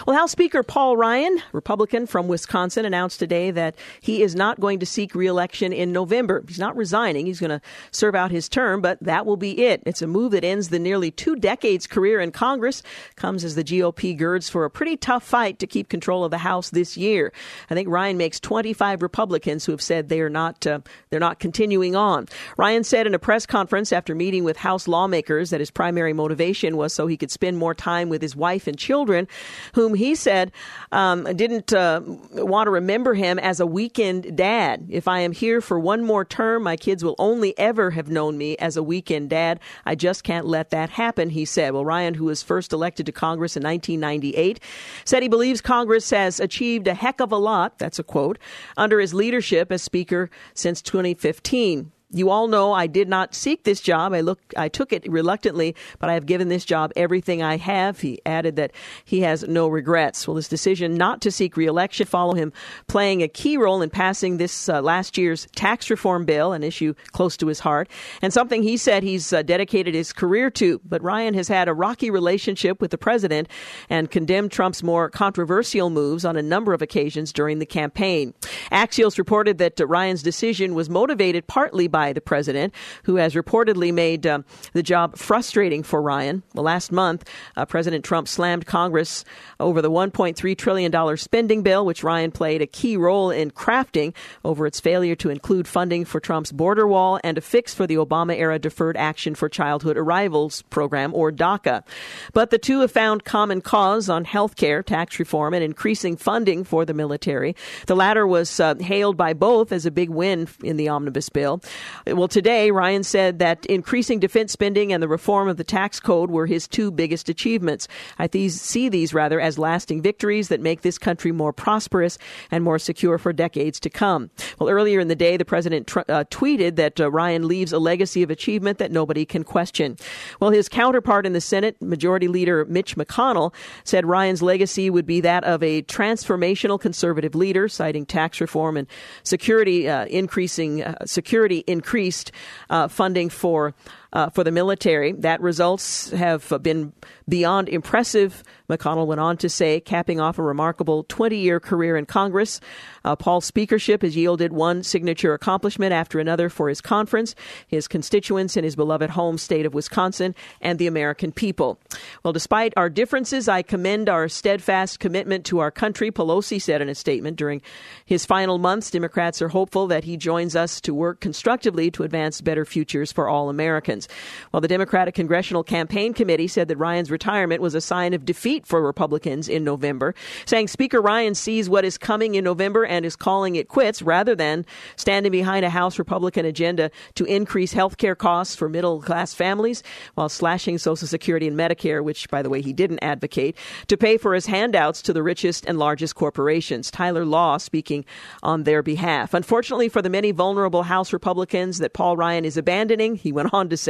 Well, House Speaker Paul Ryan, Republican from Wisconsin, announced today that he is not going to seek reelection in November. He's not resigning. He's going to serve out his term, but that will be it. It's a move that ends the nearly two decades career in Congress, comes as the GOP girds for a pretty tough fight to keep control of the House this year. I think Ryan makes 25 Republicans who have said they are not uh, they're not continuing on. Ryan said in a press conference after meeting with House lawmakers that his primary motivation was so he could spend more time with his wife and children whom he said um, didn't uh, want to remember him as a weekend dad. If I am here for one more term, my kids will only ever have known me as a weekend dad. I just can't let that happen, he said. Well, Ryan, who was first elected to Congress in 1998, said he believes Congress has achieved a heck of a lot, that's a quote, under his leadership as Speaker since 2015. You all know I did not seek this job. I look, I took it reluctantly, but I have given this job everything I have. He added that he has no regrets. Well, his decision not to seek reelection follow him playing a key role in passing this uh, last year's tax reform bill, an issue close to his heart, and something he said he's uh, dedicated his career to. But Ryan has had a rocky relationship with the president and condemned Trump's more controversial moves on a number of occasions during the campaign. Axios reported that uh, Ryan's decision was motivated partly by by the president, who has reportedly made uh, the job frustrating for Ryan. Well, last month, uh, President Trump slammed Congress over the $1.3 trillion spending bill, which Ryan played a key role in crafting over its failure to include funding for Trump's border wall and a fix for the Obama era Deferred Action for Childhood Arrivals program, or DACA. But the two have found common cause on health care, tax reform, and increasing funding for the military. The latter was uh, hailed by both as a big win in the omnibus bill. Well, today, Ryan said that increasing defense spending and the reform of the tax code were his two biggest achievements. I see these rather as lasting victories that make this country more prosperous and more secure for decades to come. Well, earlier in the day, the president tr- uh, tweeted that uh, Ryan leaves a legacy of achievement that nobody can question. Well, his counterpart in the Senate, Majority Leader Mitch McConnell, said Ryan's legacy would be that of a transformational conservative leader, citing tax reform and security uh, increasing uh, security increased uh, funding for uh, for the military. That results have been beyond impressive, McConnell went on to say, capping off a remarkable 20 year career in Congress. Uh, Paul's speakership has yielded one signature accomplishment after another for his conference, his constituents in his beloved home state of Wisconsin, and the American people. Well, despite our differences, I commend our steadfast commitment to our country, Pelosi said in a statement. During his final months, Democrats are hopeful that he joins us to work constructively to advance better futures for all Americans. Well, the Democratic Congressional Campaign Committee said that Ryan's retirement was a sign of defeat for Republicans in November, saying Speaker Ryan sees what is coming in November and is calling it quits rather than standing behind a House Republican agenda to increase health care costs for middle class families while slashing Social Security and Medicare, which, by the way, he didn't advocate, to pay for his handouts to the richest and largest corporations. Tyler Law speaking on their behalf. Unfortunately for the many vulnerable House Republicans that Paul Ryan is abandoning, he went on to say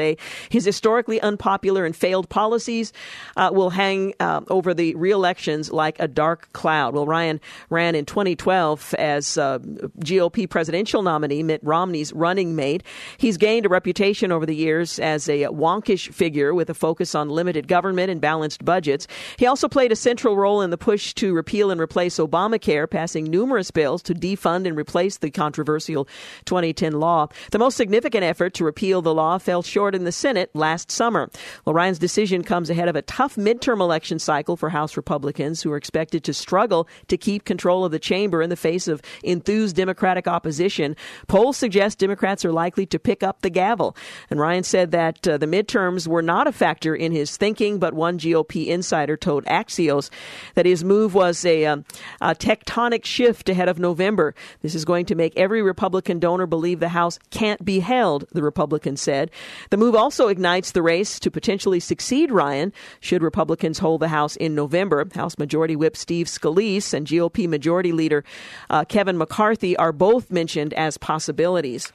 his historically unpopular and failed policies uh, will hang uh, over the re-elections like a dark cloud. Well, Ryan ran in 2012 as uh, GOP presidential nominee, Mitt Romney's running mate. He's gained a reputation over the years as a wonkish figure with a focus on limited government and balanced budgets. He also played a central role in the push to repeal and replace Obamacare, passing numerous bills to defund and replace the controversial 2010 law. The most significant effort to repeal the law fell short in the Senate last summer. Well, Ryan's decision comes ahead of a tough midterm election cycle for House Republicans who are expected to struggle to keep control of the chamber in the face of enthused Democratic opposition. Polls suggest Democrats are likely to pick up the gavel. And Ryan said that uh, the midterms were not a factor in his thinking, but one GOP insider told Axios that his move was a, um, a tectonic shift ahead of November. This is going to make every Republican donor believe the House can't be held, the Republican said. The move also ignites the race to potentially succeed Ryan should Republicans hold the House in November. House Majority Whip Steve Scalise and GOP Majority Leader uh, Kevin McCarthy are both mentioned as possibilities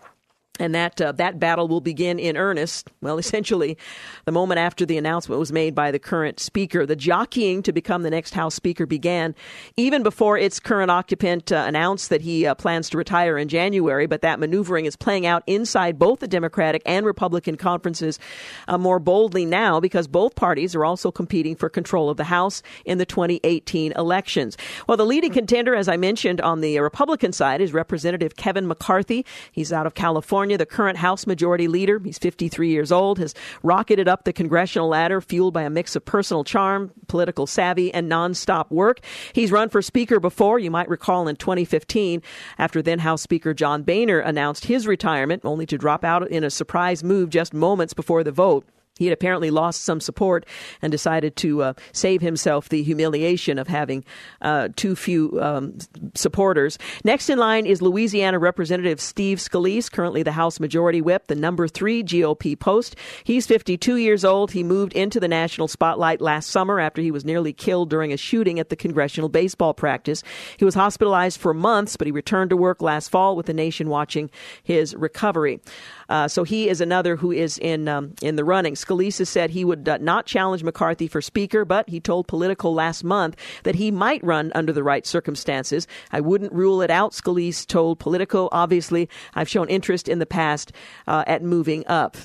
and that uh, that battle will begin in earnest. Well, <laughs> essentially, the moment after the announcement was made by the current speaker, the jockeying to become the next House Speaker began even before its current occupant uh, announced that he uh, plans to retire in January. But that maneuvering is playing out inside both the Democratic and Republican conferences uh, more boldly now because both parties are also competing for control of the House in the 2018 elections. Well, the leading contender, as I mentioned, on the Republican side is Representative Kevin McCarthy. He's out of California. California, the current House Majority Leader, he's 53 years old, has rocketed up the congressional ladder, fueled by a mix of personal charm, political savvy, and nonstop work. He's run for Speaker before, you might recall in 2015, after then House Speaker John Boehner announced his retirement, only to drop out in a surprise move just moments before the vote. He had apparently lost some support and decided to uh, save himself the humiliation of having uh, too few um, supporters. Next in line is Louisiana Representative Steve Scalise, currently the House Majority Whip, the number three GOP post. He's 52 years old. He moved into the national spotlight last summer after he was nearly killed during a shooting at the congressional baseball practice. He was hospitalized for months, but he returned to work last fall with the nation watching his recovery. Uh, so he is another who is in um, in the running. Scalise said he would uh, not challenge McCarthy for Speaker, but he told Politico last month that he might run under the right circumstances. I wouldn't rule it out, Scalise told Politico. Obviously, I've shown interest in the past uh, at moving up.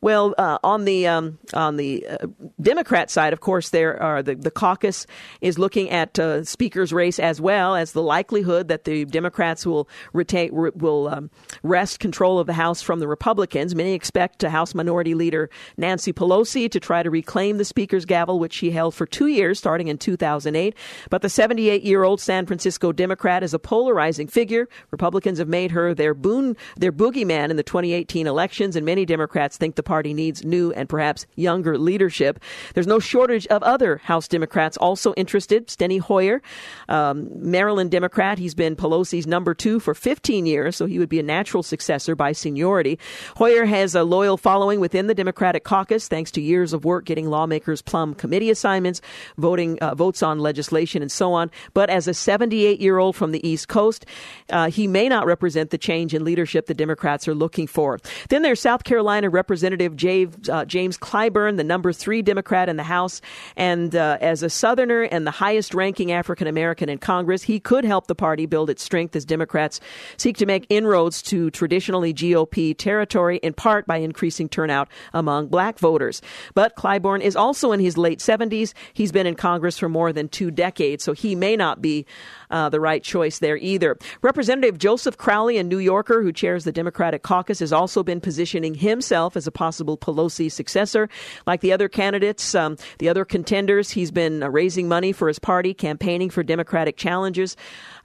Well, uh, on the um, on the uh, Democrat side, of course, there are the, the caucus is looking at uh, Speaker's race as well as the likelihood that the Democrats will retain will um, wrest control of the House from the Republicans. Many expect to House Minority Leader Nancy Pelosi to try to reclaim the Speaker's gavel, which she held for two years, starting in 2008. But the 78 year old San Francisco Democrat is a polarizing figure. Republicans have made her their boon, their boogeyman in the 2018 elections, and many Democrats think the party needs new and perhaps younger leadership. There's no shortage of other House Democrats also interested. Steny Hoyer, um, Maryland Democrat, he's been Pelosi's number two for 15 years, so he would be a natural successor by seniority. Hoyer has a loyal following within the Democratic caucus thanks to years of work getting lawmakers plum committee assignments, voting uh, votes on legislation, and so on. But as a 78 year old from the East Coast, uh, he may not represent the change in leadership the Democrats are looking for. Then there's South Carolina Representative James, uh, James Clyburn, the number three Democrat in the House, and uh, as a Southerner and the highest ranking African American in Congress, he could help the party build its strength as Democrats seek to make inroads to traditionally GOP territory, in part by increasing turnout among black voters. But Clyburn is also in his late 70s. He's been in Congress for more than two decades, so he may not be uh, the right choice there either. Representative Joseph Crowley, a New Yorker who chairs the Democratic caucus, has also been positioning himself as a possible Pelosi successor. Like the other candidates, um, the other contenders, he's been uh, raising money for his party, campaigning for Democratic challenges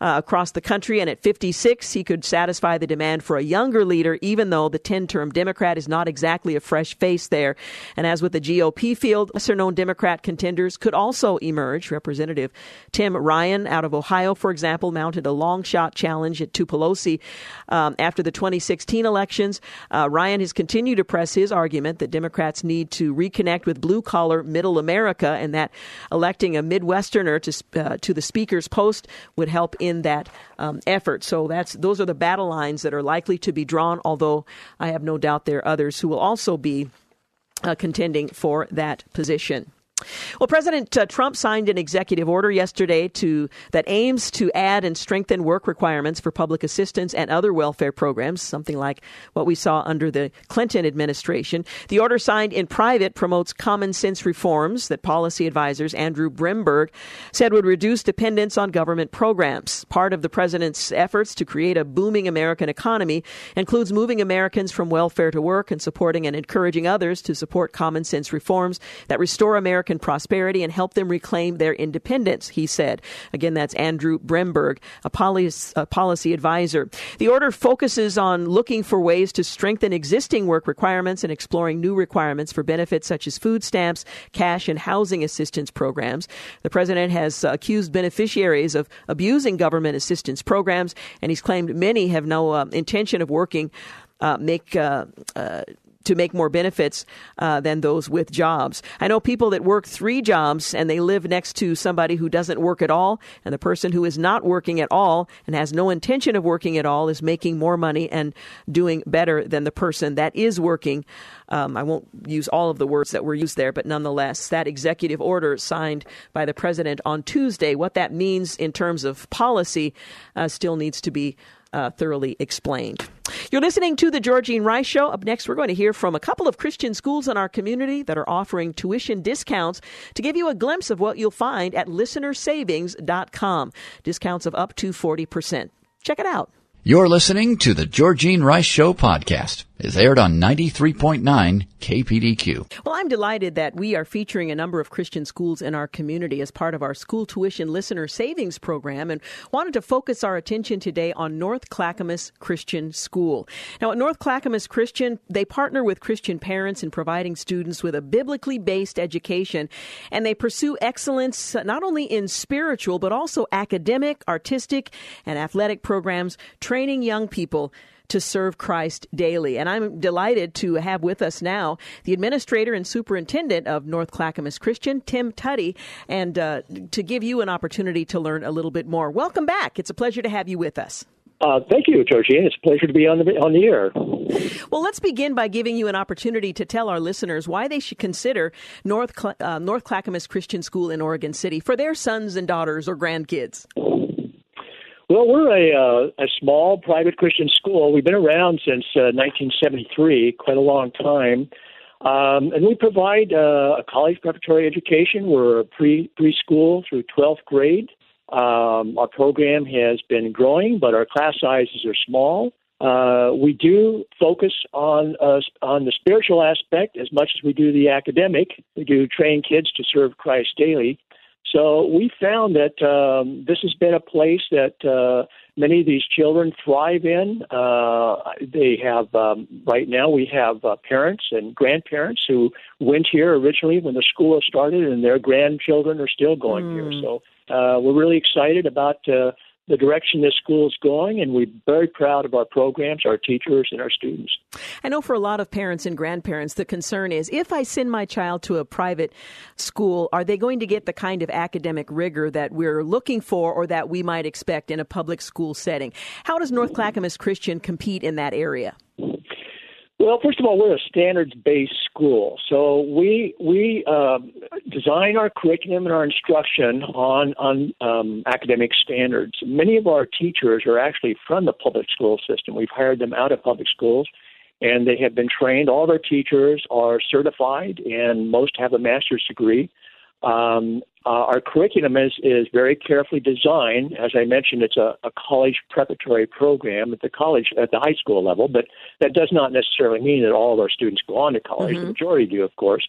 uh, across the country. And at 56, he could satisfy the demand for a younger leader, even though the 10 term Democrat is not exactly a fresh face there. And as with the GOP field, lesser known Democrat contenders could also emerge. Representative Tim Ryan out of Ohio, for example, mounted a long shot challenge to Pelosi um, after the 2016 elections. Uh, Ryan has continued to press his argument that Democrats need to reconnect with blue collar middle America and that electing a Midwesterner to, uh, to the Speaker's post would help in that um, effort. So that's those are the battle lines that are likely to be drawn. Although I have no doubt there are others who will also be uh, contending for that position. Well, President uh, Trump signed an executive order yesterday to that aims to add and strengthen work requirements for public assistance and other welfare programs, something like what we saw under the Clinton administration. The order signed in private promotes common sense reforms that policy advisors Andrew Bremberg said would reduce dependence on government programs. Part of the president's efforts to create a booming American economy includes moving Americans from welfare to work and supporting and encouraging others to support common sense reforms that restore American American prosperity and help them reclaim their independence, he said. Again, that's Andrew Bremberg, a policy, a policy advisor. The order focuses on looking for ways to strengthen existing work requirements and exploring new requirements for benefits such as food stamps, cash, and housing assistance programs. The president has accused beneficiaries of abusing government assistance programs, and he's claimed many have no uh, intention of working uh, make uh, uh, to make more benefits uh, than those with jobs. I know people that work three jobs and they live next to somebody who doesn't work at all, and the person who is not working at all and has no intention of working at all is making more money and doing better than the person that is working. Um, I won't use all of the words that were used there, but nonetheless, that executive order signed by the president on Tuesday, what that means in terms of policy, uh, still needs to be uh, thoroughly explained. You're listening to the Georgene Rice Show. Up next, we're going to hear from a couple of Christian schools in our community that are offering tuition discounts to give you a glimpse of what you'll find at listenersavings.com. Discounts of up to 40%. Check it out. You're listening to the Georgene Rice Show podcast. It's aired on 93.9 KPDQ. Well, I'm delighted that we are featuring a number of Christian schools in our community as part of our school tuition listener savings program and wanted to focus our attention today on North Clackamas Christian School. Now, at North Clackamas Christian, they partner with Christian parents in providing students with a biblically based education and they pursue excellence not only in spiritual but also academic, artistic, and athletic programs, training young people to serve Christ daily. And I'm delighted to have with us now the administrator and superintendent of North Clackamas Christian, Tim Tutty, and uh, to give you an opportunity to learn a little bit more. Welcome back. It's a pleasure to have you with us. Uh, thank you, Georgene. It's a pleasure to be on the on the air. Well, let's begin by giving you an opportunity to tell our listeners why they should consider North, uh, North Clackamas Christian School in Oregon City for their sons and daughters or grandkids. Well, we're a, uh, a small private Christian school. We've been around since uh, 1973, quite a long time. Um, and we provide uh, a college preparatory education. We're a pre preschool through 12th grade. Um, our program has been growing, but our class sizes are small. Uh, we do focus on uh, on the spiritual aspect as much as we do the academic. We do train kids to serve Christ daily. So we found that um, this has been a place that uh, many of these children thrive in. Uh, they have um, right now we have uh, parents and grandparents who went here originally when the school started, and their grandchildren are still going mm. here. So uh, we're really excited about uh, the direction this school is going, and we're very proud of our programs, our teachers, and our students. I know for a lot of parents and grandparents, the concern is if I send my child to a private school, are they going to get the kind of academic rigor that we're looking for or that we might expect in a public school setting? How does North Clackamas Christian compete in that area? Well, first of all, we're a standards-based school, so we we uh, design our curriculum and our instruction on on um, academic standards. Many of our teachers are actually from the public school system. We've hired them out of public schools, and they have been trained. All of our teachers are certified, and most have a master's degree. Um, uh, our curriculum is, is very carefully designed. As I mentioned, it's a, a college preparatory program at the college at the high school level, but that does not necessarily mean that all of our students go on to college. Mm-hmm. The majority do, of course.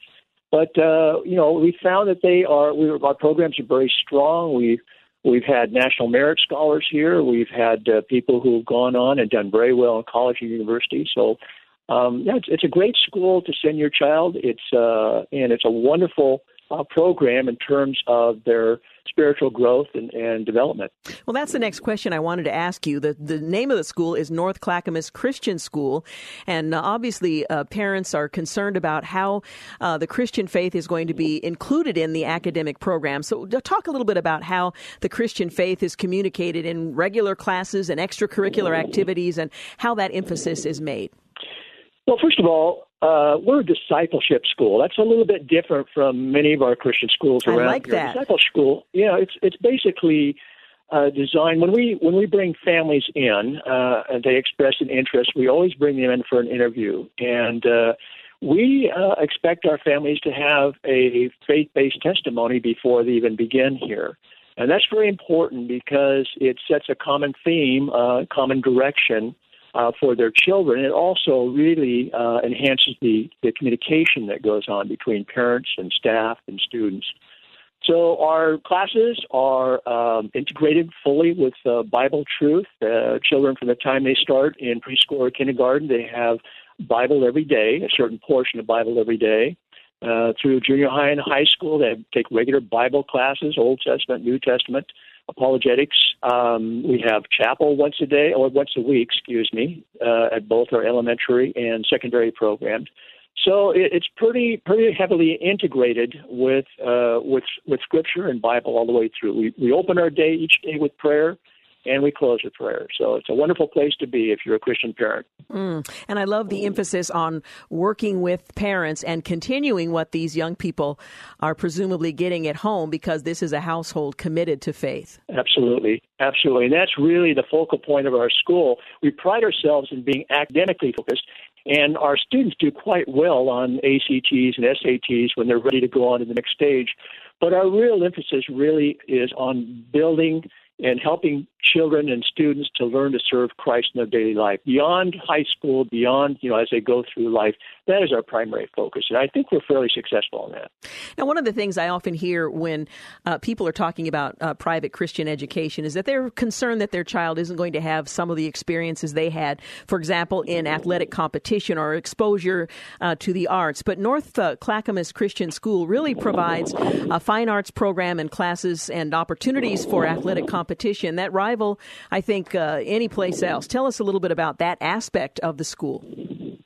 But uh, you know, we found that they are. We, our programs are very strong. We've we've had national merit scholars here. We've had uh, people who've gone on and done very well in college and university. So um, yeah, it's, it's a great school to send your child. It's uh, and it's a wonderful uh, program in terms of their spiritual growth and, and, development. Well, that's the next question I wanted to ask you. The, the name of the school is North Clackamas Christian School, and uh, obviously uh, parents are concerned about how uh, the Christian faith is going to be included in the academic program. So, talk a little bit about how the Christian faith is communicated in regular classes and extracurricular activities, and how that emphasis is made. Well, first of all, uh, we're a discipleship school. That's a little bit different from many of our Christian schools around I like here. That. Disciple school, yeah, it's it's basically uh, designed when we when we bring families in uh, and they express an interest, we always bring them in for an interview, and uh, we uh, expect our families to have a faith-based testimony before they even begin here. And that's very important because it sets a common theme, uh, common direction uh, for their children. It also really uh, enhances the, the communication that goes on between parents and staff and students. So our classes are um, integrated fully with uh, Bible truth. Uh, children, from the time they start in preschool or kindergarten, they have Bible every day, a certain portion of Bible every day. Uh, through junior high and high school, they take regular Bible classes, Old Testament, New Testament apologetics. Um, we have chapel once a day or once a week, excuse me, uh, at both our elementary and secondary programs. So it, it's pretty pretty heavily integrated with uh, with with Scripture and Bible all the way through. We we open our day each day with prayer and we close with prayer. So it's a wonderful place to be if you're a Christian parent. Mm. And I love the emphasis on working with parents and continuing what these young people are presumably getting at home because this is a household committed to faith. Absolutely. Absolutely. And that's really the focal point of our school. We pride ourselves in being academically focused. And our students do quite well on ACTs and SATs when they're ready to go on to the next stage. But our real emphasis really is on building and helping children and students to learn to serve Christ in their daily life beyond high school, beyond, you know, as they go through life. That is our primary focus. And I think we're fairly successful in that. Now, one of the things I often hear when uh, people are talking about uh, private Christian education is that they're concerned that their child isn't going to have some of the experiences they had, for example, in athletic competition or exposure uh, to the arts. But North uh, Clackamas Christian School really provides a fine arts program and classes and opportunities for athletic competition that rival, I think, uh, any place else. Tell us a little bit about that aspect of the school.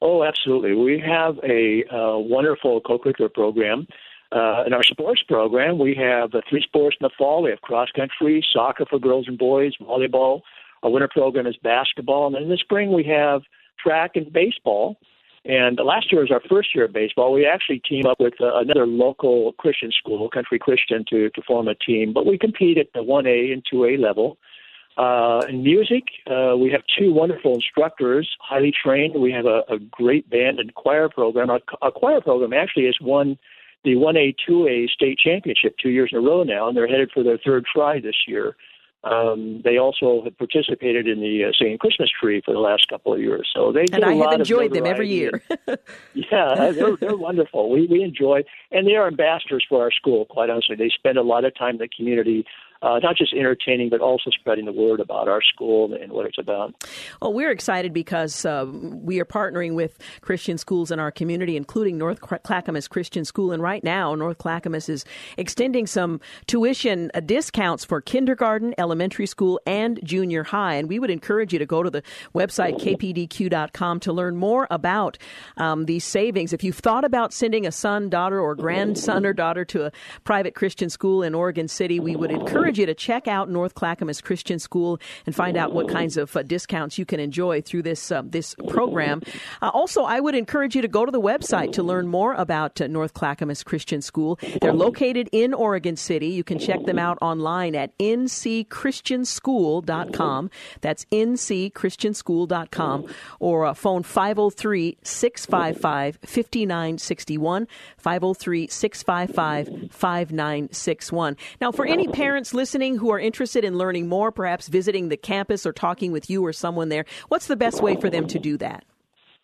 Oh, absolutely. We have a uh, wonderful co-curricular program. Uh, in our sports program, we have uh, three sports in the fall. We have cross country, soccer for girls and boys, volleyball. Our winter program is basketball, and in the spring we have track and baseball. And last year was our first year of baseball. We actually teamed up with uh, another local Christian school, Country Christian, to, to form a team. But we compete at the 1A and 2A level. Uh, in music, uh, we have two wonderful instructors, highly trained. We have a, a great band and choir program. Our, our choir program actually has won the 1A, 2A state championship two years in a row now, and they're headed for their third try this year. Um, they also have participated in the uh, singing Christmas tree for the last couple of years. So they and I have enjoyed them every year. <laughs> yeah, they're, they're wonderful. We we enjoy, and they are ambassadors for our school. Quite honestly, they spend a lot of time in the community uh, not just entertaining, but also spreading the word about our school and what it's about. Well, we're excited because uh, we are partnering with Christian schools in our community, including North Clackamas Christian School. And right now, North Clackamas is extending some tuition uh, discounts for kindergarten, elementary school, and junior high. And we would encourage you to go to the website kpdq.com to learn more about um, these savings. If you've thought about sending a son, daughter, or grandson or daughter to a private Christian school in Oregon City, we would encourage encourage you to check out North Clackamas Christian School and find out what kinds of uh, discounts you can enjoy through this uh, this program. Uh, also, I would encourage you to go to the website to learn more about uh, North Clackamas Christian School. They're located in Oregon City. You can check them out online at ncchristianschool.com. That's ncchristianschool.com or uh, phone 503 655 5961. 503 655 5961. Now, for any parents listening who are interested in learning more, perhaps visiting the campus or talking with you or someone there, what's the best way for them to do that?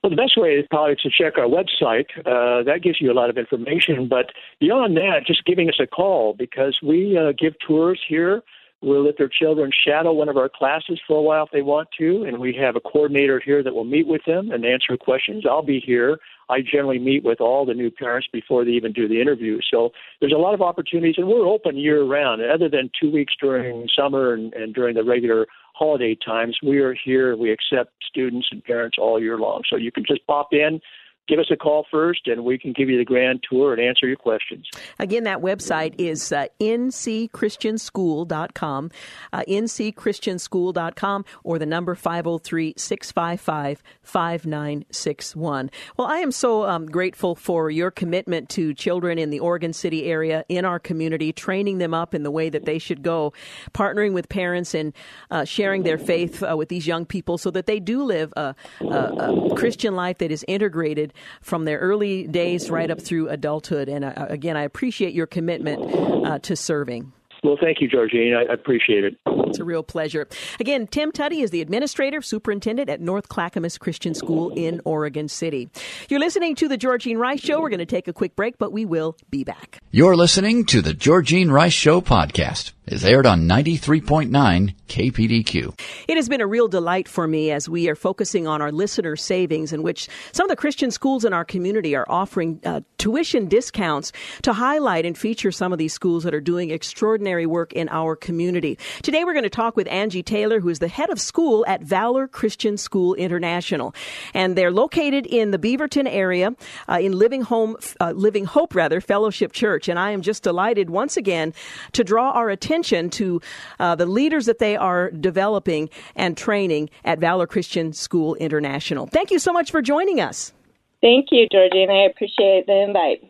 Well, the best way is probably to check our website. Uh, that gives you a lot of information. But beyond that, just giving us a call because we uh, give tours here. We'll let their children shadow one of our classes for a while if they want to, and we have a coordinator here that will meet with them and answer questions. I'll be here. I generally meet with all the new parents before they even do the interview. So there's a lot of opportunities, and we're open year round. Other than two weeks during summer and, and during the regular holiday times, we are here. We accept students and parents all year long. So you can just pop in, give us a call first, and we can give you the grand tour and answer your questions. Again, that website is uh, nchristianschool.com, uh, nchristianschool.com, or the number 503 655 5961. Well, I am so um, grateful for your commitment to children in the Oregon City area, in our community, training them up in the way that they should go, partnering with parents and uh, sharing their faith uh, with these young people so that they do live a, a, a Christian life that is integrated from their early days right up through adulthood. And uh, again, I appreciate your commitment uh, to serving. Well, thank you, Georgene. I appreciate it. It's a real pleasure. Again, Tim Tutty is the administrator, superintendent at North Clackamas Christian School in Oregon City. You're listening to the Georgene Rice Show. We're going to take a quick break, but we will be back. You're listening to the Georgene Rice Show podcast is aired on 93.9 KPDQ. It has been a real delight for me as we are focusing on our listener savings, in which some of the Christian schools in our community are offering uh, tuition discounts to highlight and feature some of these schools that are doing extraordinary work in our community. Today we're going to talk with Angie Taylor, who is the head of school at Valor Christian School International. And they're located in the Beaverton area uh, in Living Home, uh, Living Hope rather, Fellowship Church. And I am just delighted once again to draw our attention attention to uh, the leaders that they are developing and training at Valor Christian School International. Thank you so much for joining us. Thank you, Georgene. I appreciate the invite.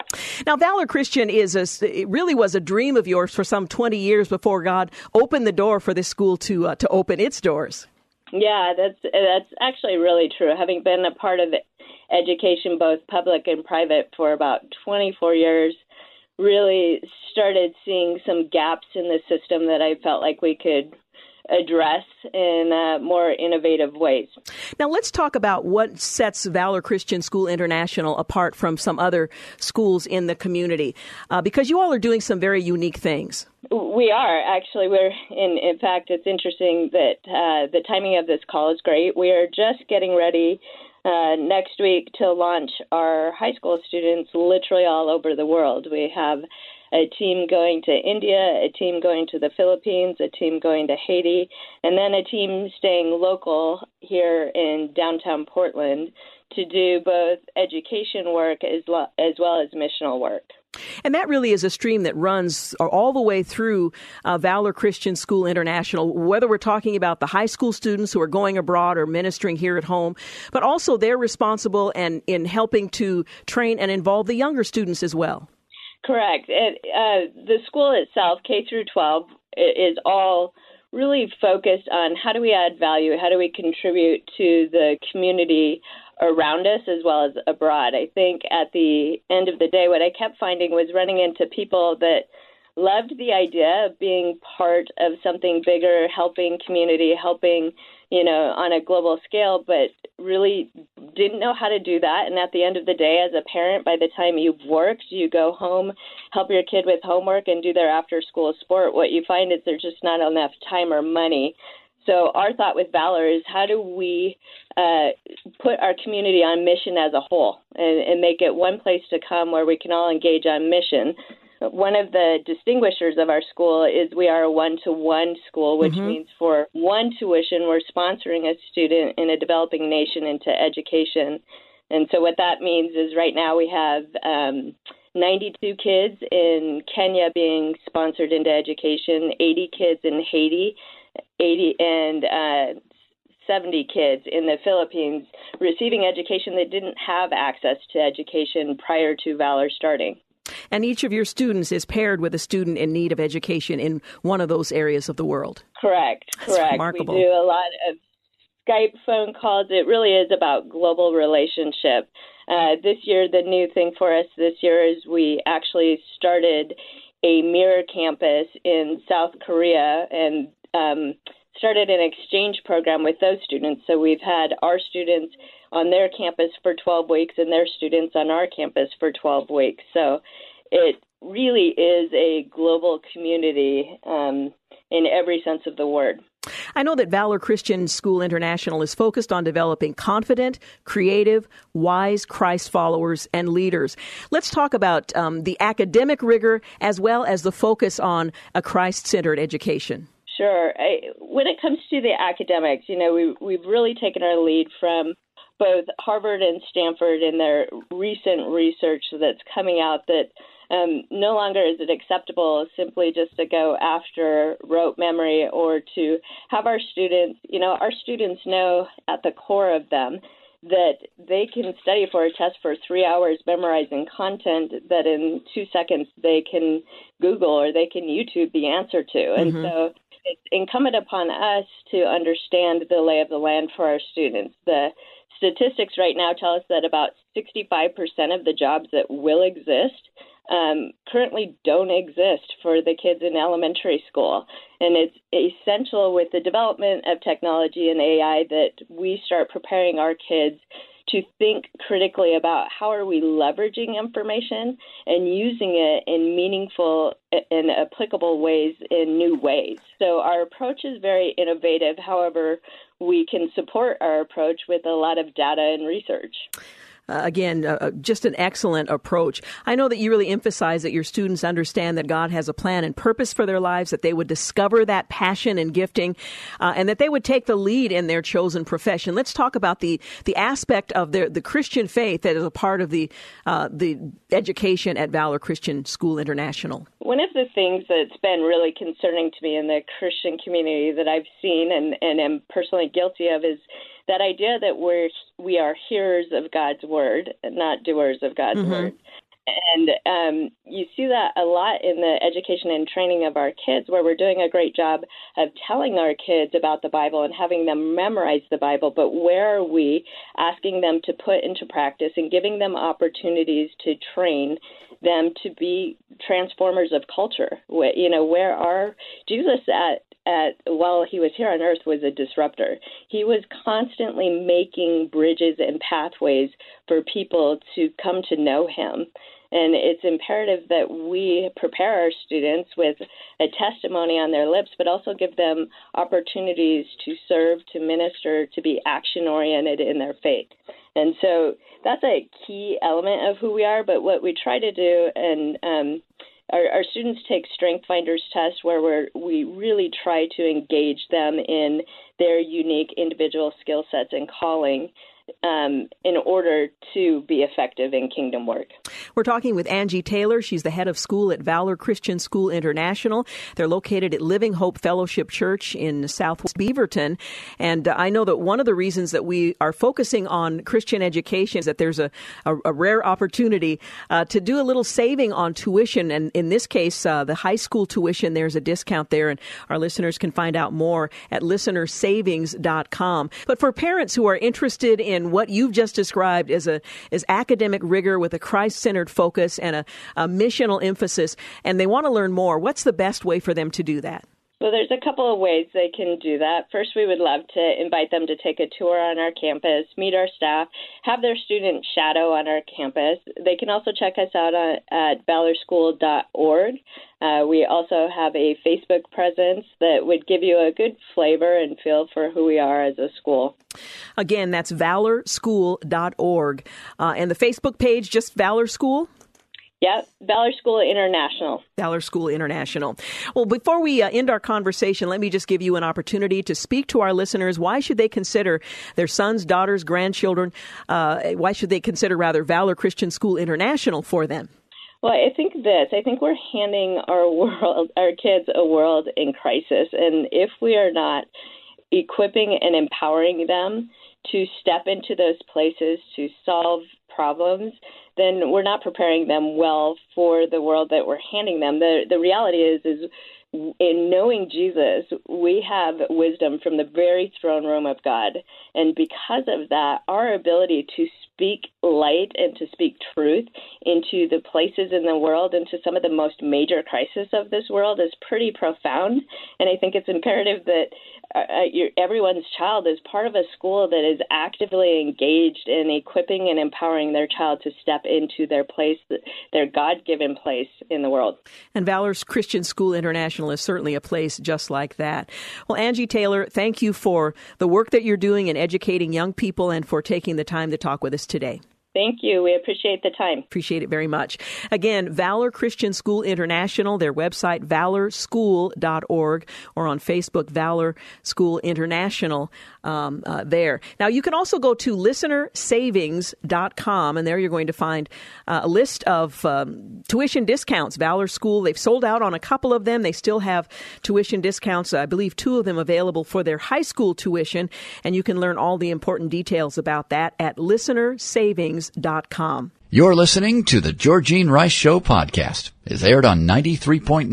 Now, Valor Christian is a, it really was a dream of yours for some 20 years before God opened the door for this school to uh, to open its doors. Yeah, that's that's actually really true. Having been a part of education, both public and private, for about 24 years, really started seeing some gaps in the system that I felt like we could address in uh, more innovative ways. Now, let's talk about what sets Valor Christian School International apart from some other schools in the community, uh, because you all are doing some very unique things. We are actually. We're in. In fact, it's interesting that uh, the timing of this call is great. We are just getting ready uh, next week to launch our high school students literally all over the world. We have a team going to India, a team going to the Philippines, a team going to Haiti, and then a team staying local here in downtown Portland to do both education work as, as well as missional work. And that really is a stream that runs all the way through uh, Valor Christian School International, whether we're talking about the high school students who are going abroad or ministering here at home, but also they're responsible and in helping to train and involve the younger students as well. Correct. It, uh, the school itself, K through 12, is all really focused on how do we add value, how do we contribute to the community around us as well as abroad. I think at the end of the day, what I kept finding was running into people that loved the idea of being part of something bigger, helping community, helping, you know, on a global scale, but really didn't know how to do that. And at the end of the day, as a parent, by the time you've worked, you go home, help your kid with homework, and do their after school sport. What you find is there's just not enough time or money so our thought with Valor is how do we uh, put our community on mission as a whole and, and make it one place to come where we can all engage on mission. One of the distinguishers of our school is we are a one to one school, which mm-hmm. means for one tuition, we're sponsoring a student in a developing nation into education. And so, what that means is right now we have um, 92 kids in Kenya being sponsored into education, 80 kids in Haiti, 80 and uh, 70 kids in the Philippines receiving education that didn't have access to education prior to Valor starting. And each of your students is paired with a student in need of education in one of those areas of the world. Correct. That's correct. Remarkable. We do a lot of Skype phone calls. It really is about global relationship. Uh, this year, the new thing for us this year is we actually started a mirror campus in South Korea, and um, started an exchange program with those students. So we've had our students on their campus for 12 weeks and their students on our campus for 12 weeks. So it really is a global community um, in every sense of the word. I know that Valor Christian School International is focused on developing confident, creative, wise Christ followers and leaders. Let's talk about um, the academic rigor as well as the focus on a Christ centered education. Sure. I, when it comes to the academics, you know, we, we've really taken our lead from both Harvard and Stanford in their recent research that's coming out that um, no longer is it acceptable simply just to go after rote memory or to have our students, you know, our students know at the core of them that they can study for a test for three hours memorizing content that in two seconds they can Google or they can YouTube the answer to. And mm-hmm. so it's incumbent upon us to understand the lay of the land for our students. The statistics right now tell us that about 65% of the jobs that will exist um, currently don't exist for the kids in elementary school. And it's essential with the development of technology and AI that we start preparing our kids to think critically about how are we leveraging information and using it in meaningful and applicable ways in new ways. So our approach is very innovative. However, we can support our approach with a lot of data and research. Uh, again, uh, uh, just an excellent approach. I know that you really emphasize that your students understand that God has a plan and purpose for their lives, that they would discover that passion and gifting, uh, and that they would take the lead in their chosen profession. Let's talk about the the aspect of their the Christian faith that is a part of the uh, the education at Valor Christian School International. One of the things that's been really concerning to me in the Christian community that I've seen and, and am personally guilty of is that idea that we're we are hearers of God's word, not doers of God's mm-hmm. word. And um, you see that a lot in the education and training of our kids, where we're doing a great job of telling our kids about the Bible and having them memorize the Bible. But where are we asking them to put into practice and giving them opportunities to train them to be transformers of culture? You know, where are Jesus at at while he was here on earth was a disruptor. He was constantly making bridges and pathways for people to come to know him. And it's imperative that we prepare our students with a testimony on their lips, but also give them opportunities to serve, to minister, to be action oriented in their faith. And so that's a key element of who we are. But what we try to do, and um, our, our students take Strength Finders tests where we we really try to engage them in their unique individual skill sets and calling. Um, in order to be effective in kingdom work. We're talking with Angie Taylor. She's the head of school at Valor Christian School International. They're located at Living Hope Fellowship Church in Southwest Beaverton. And I know that one of the reasons that we are focusing on Christian education is that there's a, a, a rare opportunity uh, to do a little saving on tuition. And in this case, uh, the high school tuition, there's a discount there. And our listeners can find out more at listenersavings.com. But for parents who are interested in what you've just described as a as academic rigor with a Christ centered focus and a, a missional emphasis, and they want to learn more, what's the best way for them to do that? Well, there's a couple of ways they can do that. First, we would love to invite them to take a tour on our campus, meet our staff, have their student shadow on our campus. They can also check us out on, at valorschool.org. Uh, we also have a Facebook presence that would give you a good flavor and feel for who we are as a school. Again, that's valorschool.org. Uh, and the Facebook page, just Valor School? Yep, Valor School International. Valor School International. Well, before we uh, end our conversation, let me just give you an opportunity to speak to our listeners. Why should they consider their sons, daughters, grandchildren? Uh, why should they consider, rather, Valor Christian School International for them? Well, I think this. I think we're handing our world, our kids, a world in crisis, and if we are not equipping and empowering them to step into those places to solve problems, then we're not preparing them well for the world that we're handing them. The the reality is is in knowing Jesus, we have wisdom from the very throne room of God. And because of that, our ability to speak light and to speak truth into the places in the world, into some of the most major crises of this world, is pretty profound. And I think it's imperative that uh, uh, your, everyone's child is part of a school that is actively engaged in equipping and empowering their child to step into their place, their God given place in the world. And Valor's Christian School International is certainly a place just like that. Well, Angie Taylor, thank you for the work that you're doing in educating young people and for taking the time to talk with us today. Thank you. We appreciate the time. Appreciate it very much. Again, Valor Christian School International, their website, valorschool.org, or on Facebook, Valor School International, um, uh, there. Now, you can also go to listenersavings.com, and there you're going to find uh, a list of um, tuition discounts. Valor School, they've sold out on a couple of them. They still have tuition discounts, I believe two of them available for their high school tuition, and you can learn all the important details about that at listenersavings.com You're listening to the Georgene Rice Show podcast. It's aired on 93.9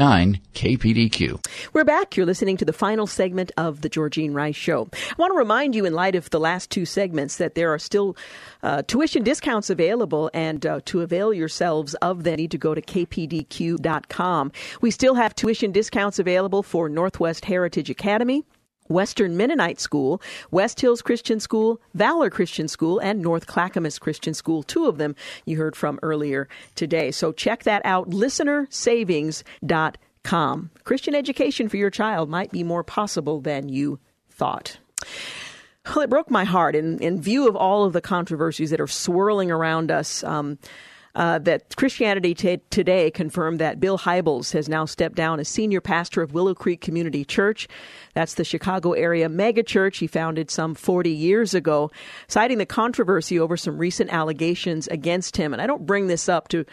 KPDQ. We're back. You're listening to the final segment of the Georgene Rice Show. I want to remind you, in light of the last two segments, that there are still uh, tuition discounts available, and uh, to avail yourselves of them, you need to go to kpdq.com. We still have tuition discounts available for Northwest Heritage Academy. Western Mennonite School, West Hills Christian School, Valor Christian School, and North Clackamas Christian School. Two of them you heard from earlier today. So check that out, listenersavings.com. Christian education for your child might be more possible than you thought. Well, it broke my heart in, in view of all of the controversies that are swirling around us. Um, uh, that Christianity t- Today confirmed that Bill Hybels has now stepped down as senior pastor of Willow Creek Community Church. That's the Chicago area megachurch he founded some 40 years ago, citing the controversy over some recent allegations against him. And I don't bring this up to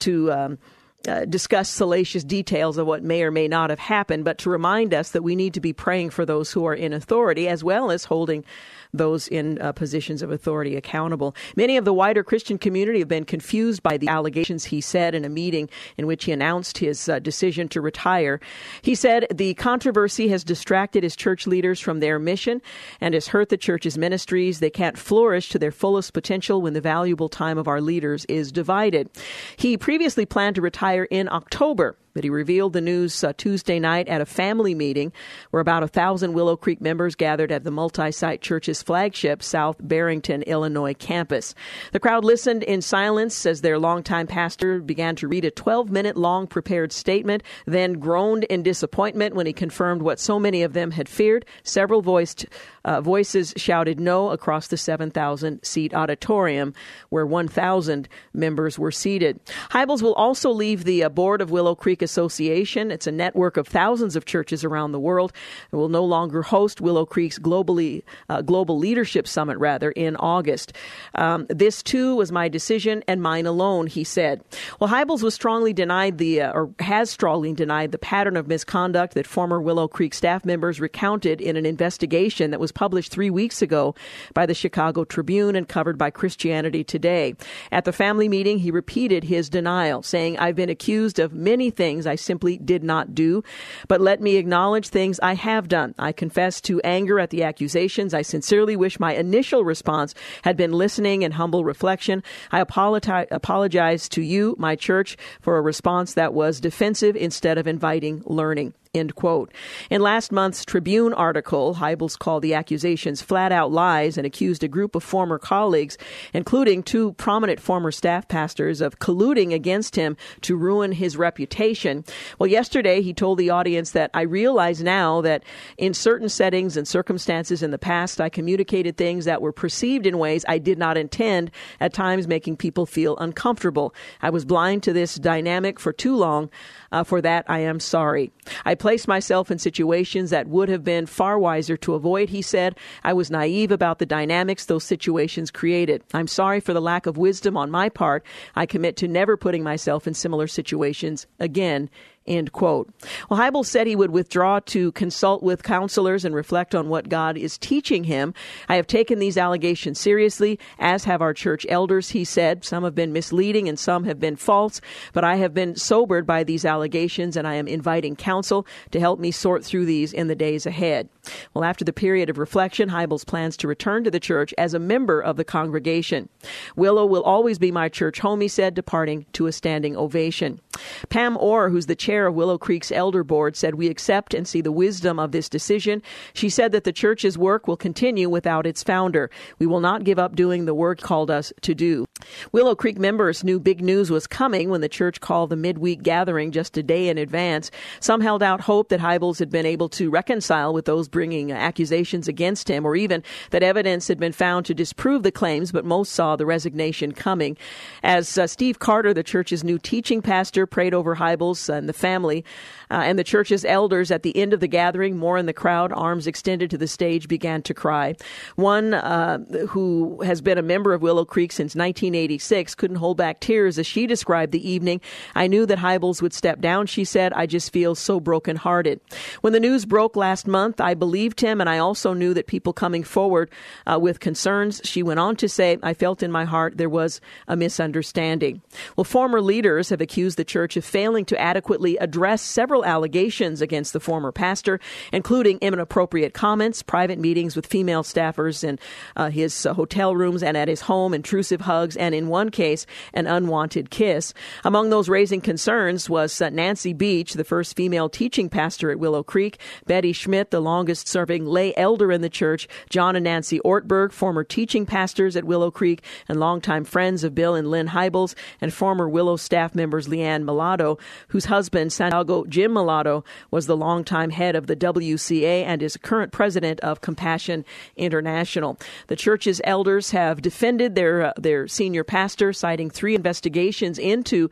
to um, uh, discuss salacious details of what may or may not have happened, but to remind us that we need to be praying for those who are in authority as well as holding those in uh, positions of authority accountable. Many of the wider Christian community have been confused by the allegations he said in a meeting in which he announced his uh, decision to retire. He said the controversy has distracted his church leaders from their mission and has hurt the church's ministries. They can't flourish to their fullest potential when the valuable time of our leaders is divided. He previously planned to retire in October but he revealed the news uh, Tuesday night at a family meeting where about a thousand Willow Creek members gathered at the multi site church's flagship South Barrington, Illinois campus. The crowd listened in silence as their longtime pastor began to read a 12 minute long prepared statement, then groaned in disappointment when he confirmed what so many of them had feared. Several voiced uh, voices shouted no across the 7,000 seat auditorium where 1,000 members were seated. Hybels will also leave the uh, board of Willow Creek Association. It's a network of thousands of churches around the world. It will no longer host Willow Creek's globally uh, global leadership summit, rather in August. Um, this too was my decision and mine alone, he said. Well, Hybels was strongly denied the uh, or has strongly denied the pattern of misconduct that former Willow Creek staff members recounted in an investigation that was published three weeks ago by the Chicago Tribune and covered by Christianity Today. At the family meeting, he repeated his denial, saying, I've been accused of many things I simply did not do, but let me acknowledge things I have done. I confess to anger at the accusations. I sincerely wish my initial response had been listening and humble reflection. I apologize to you, my church, for a response that was defensive instead of inviting learning. End quote. In last month's Tribune article, Hybels called the accusations flat out lies and accused a group of former colleagues, including two prominent former staff pastors, of colluding against him to ruin his reputation. Well, yesterday he told the audience that I realize now that in certain settings and circumstances in the past, I communicated things that were perceived in ways I did not intend, at times making people feel uncomfortable. I was blind to this dynamic for too long. Uh, for that, I am sorry. I placed myself in situations that would have been far wiser to avoid, he said. I was naive about the dynamics those situations created. I'm sorry for the lack of wisdom on my part. I commit to never putting myself in similar situations again. End quote. Well, Heibel said he would withdraw to consult with counselors and reflect on what God is teaching him. I have taken these allegations seriously, as have our church elders, he said. Some have been misleading and some have been false, but I have been sobered by these allegations and I am inviting counsel to help me sort through these in the days ahead. Well, after the period of reflection, Hybels plans to return to the church as a member of the congregation. Willow will always be my church home, he said, departing to a standing ovation. Pam Orr, who's the chair of Willow Creek's elder board, said, We accept and see the wisdom of this decision. She said that the church's work will continue without its founder. We will not give up doing the work called us to do. Willow Creek members knew big news was coming when the church called the midweek gathering just a day in advance. Some held out hope that Hybels had been able to reconcile with those bringing accusations against him, or even that evidence had been found to disprove the claims, but most saw the resignation coming. As uh, Steve Carter, the church's new teaching pastor, prayed over Hybels and the family, uh, and the church's elders at the end of the gathering, more in the crowd, arms extended to the stage, began to cry. One uh, who has been a member of Willow Creek since 1986 couldn't hold back tears as she described the evening. I knew that Hybels would step down, she said. I just feel so brokenhearted. When the news broke last month, I believed him, and I also knew that people coming forward uh, with concerns. She went on to say, I felt in my heart there was a misunderstanding. Well, former leaders have accused the church of failing to adequately address several allegations against the former pastor, including inappropriate comments, private meetings with female staffers in uh, his uh, hotel rooms and at his home, intrusive hugs, and in one case, an unwanted kiss. Among those raising concerns was uh, Nancy Beach, the first female teaching pastor at Willow Creek, Betty Schmidt, the longest serving lay elder in the church, John and Nancy Ortberg, former teaching pastors at Willow Creek and longtime friends of Bill and Lynn Hybels, and former Willow staff members Leanne Mellado, whose husband, Santiago Jim Mellado, was the longtime head of the WCA and is current president of Compassion International. The church's elders have defended their uh, their senior pastor, citing three investigations into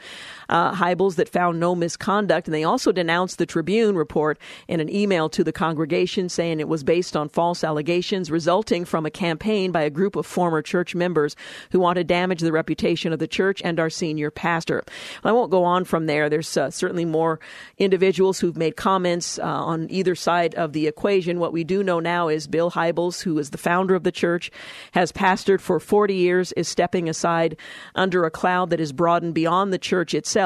uh, Hybels that found no misconduct, and they also denounced the Tribune report in an email to the congregation, saying it was based on false allegations resulting from a campaign by a group of former church members who want to damage the reputation of the church and our senior pastor. I won't go on from there. There's uh, certainly more individuals who've made comments uh, on either side of the equation. What we do know now is Bill Hybels, who is the founder of the church, has pastored for 40 years, is stepping aside under a cloud that is broadened beyond the church itself,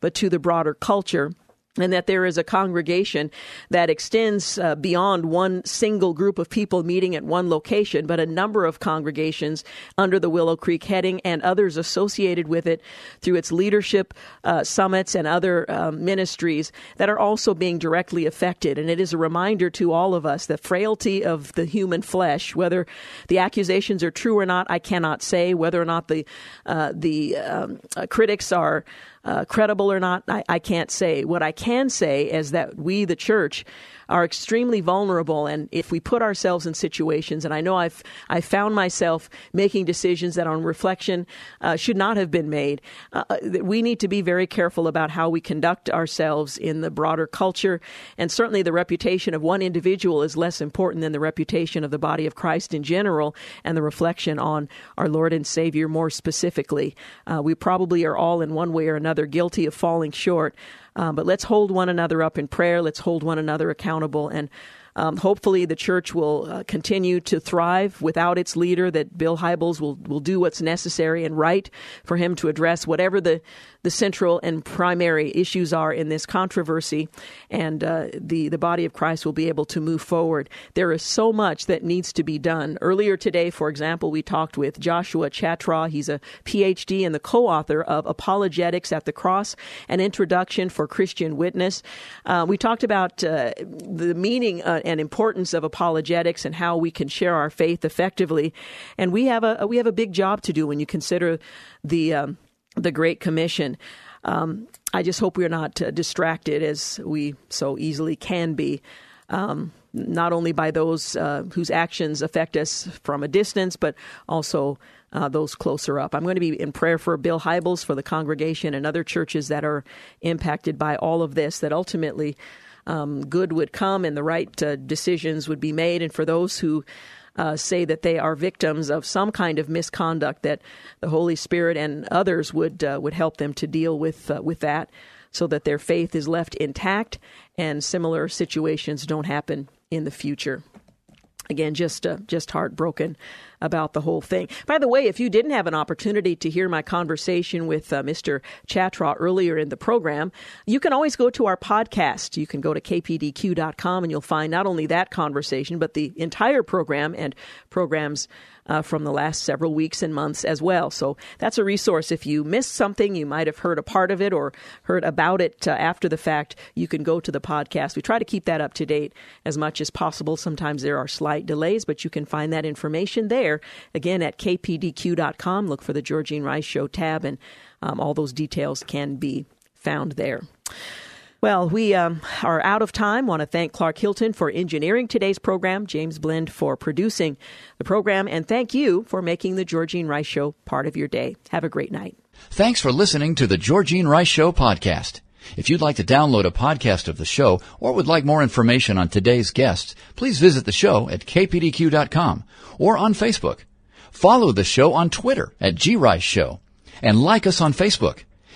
but to the broader culture and that there is a congregation that extends uh, beyond one single group of people meeting at one location, but a number of congregations under the Willow Creek heading and others associated with it through its leadership uh, summits and other um, ministries that are also being directly affected. And it is a reminder to all of us the frailty of the human flesh, whether the accusations are true or not, I cannot say. Whether or not the uh, the um, uh, critics are uh, credible or not, I, I can't say. What I can say is that we, the church, are extremely vulnerable. And if we put ourselves in situations, and I know I've I found myself making decisions that, on reflection, uh, should not have been made. Uh, uh we need to be very careful about how we conduct ourselves in the broader culture, and certainly the reputation of one individual is less important than the reputation of the body of Christ in general, and the reflection on our Lord and Savior more specifically. Uh, we probably are all in one way or another guilty of falling short. Um, but let's hold one another up in prayer. Let's hold one another accountable. And um, hopefully, the church will uh, continue to thrive without its leader. That Bill Hybels will will do what's necessary and right for him to address whatever the the central and primary issues are in this controversy, and uh, the the body of Christ will be able to move forward. There is so much that needs to be done. Earlier today, for example, we talked with Joshua Chatraw. He's a PhD and the co-author of Apologetics at the Cross: An Introduction for Christian Witness. Uh, we talked about uh, the meaning uh, and importance of apologetics and how we can share our faith effectively, and we have a we have a big job to do when you consider the um, the Great Commission. Um, I just hope we're not uh, distracted as we so easily can be. Um, not only by those uh, whose actions affect us from a distance, but also uh, those closer up. I'm going to be in prayer for Bill Hybels, for the congregation, and other churches that are impacted by all of this, that ultimately um, good would come and the right uh, decisions would be made. And for those who uh, say that they are victims of some kind of misconduct, that the Holy Spirit and others would uh, would help them to deal with uh, with that, so that their faith is left intact and similar situations don't happen in the future. Again, just uh, just heartbroken about the whole thing. By the way, if you didn't have an opportunity to hear my conversation with uh, Mr. Chatraw earlier in the program, you can always go to our podcast. You can go to kpdq.com and you'll find not only that conversation, but the entire program and programs uh, from the last several weeks and months as well. So that's a resource. If you missed something, you might have heard a part of it or heard about it uh, after the fact, you can go to the podcast. We try to keep that up to date as much as possible. Sometimes there are slight delays, but you can find that information there. Again, at kpdq.com. Look for the Georgene Rice Show tab, and um, all those details can be found there. Well, we um, are out of time. Want to thank Clark Hilton for engineering today's program, James Blend for producing the program, and thank you for making the Georgene Rice Show part of your day. Have a great night. Thanks for listening to the Georgene Rice Show podcast. If you'd like to download a podcast of the show or would like more information on today's guests, please visit the show at kpdq.com or on Facebook. Follow the show on Twitter at grice show and like us on Facebook.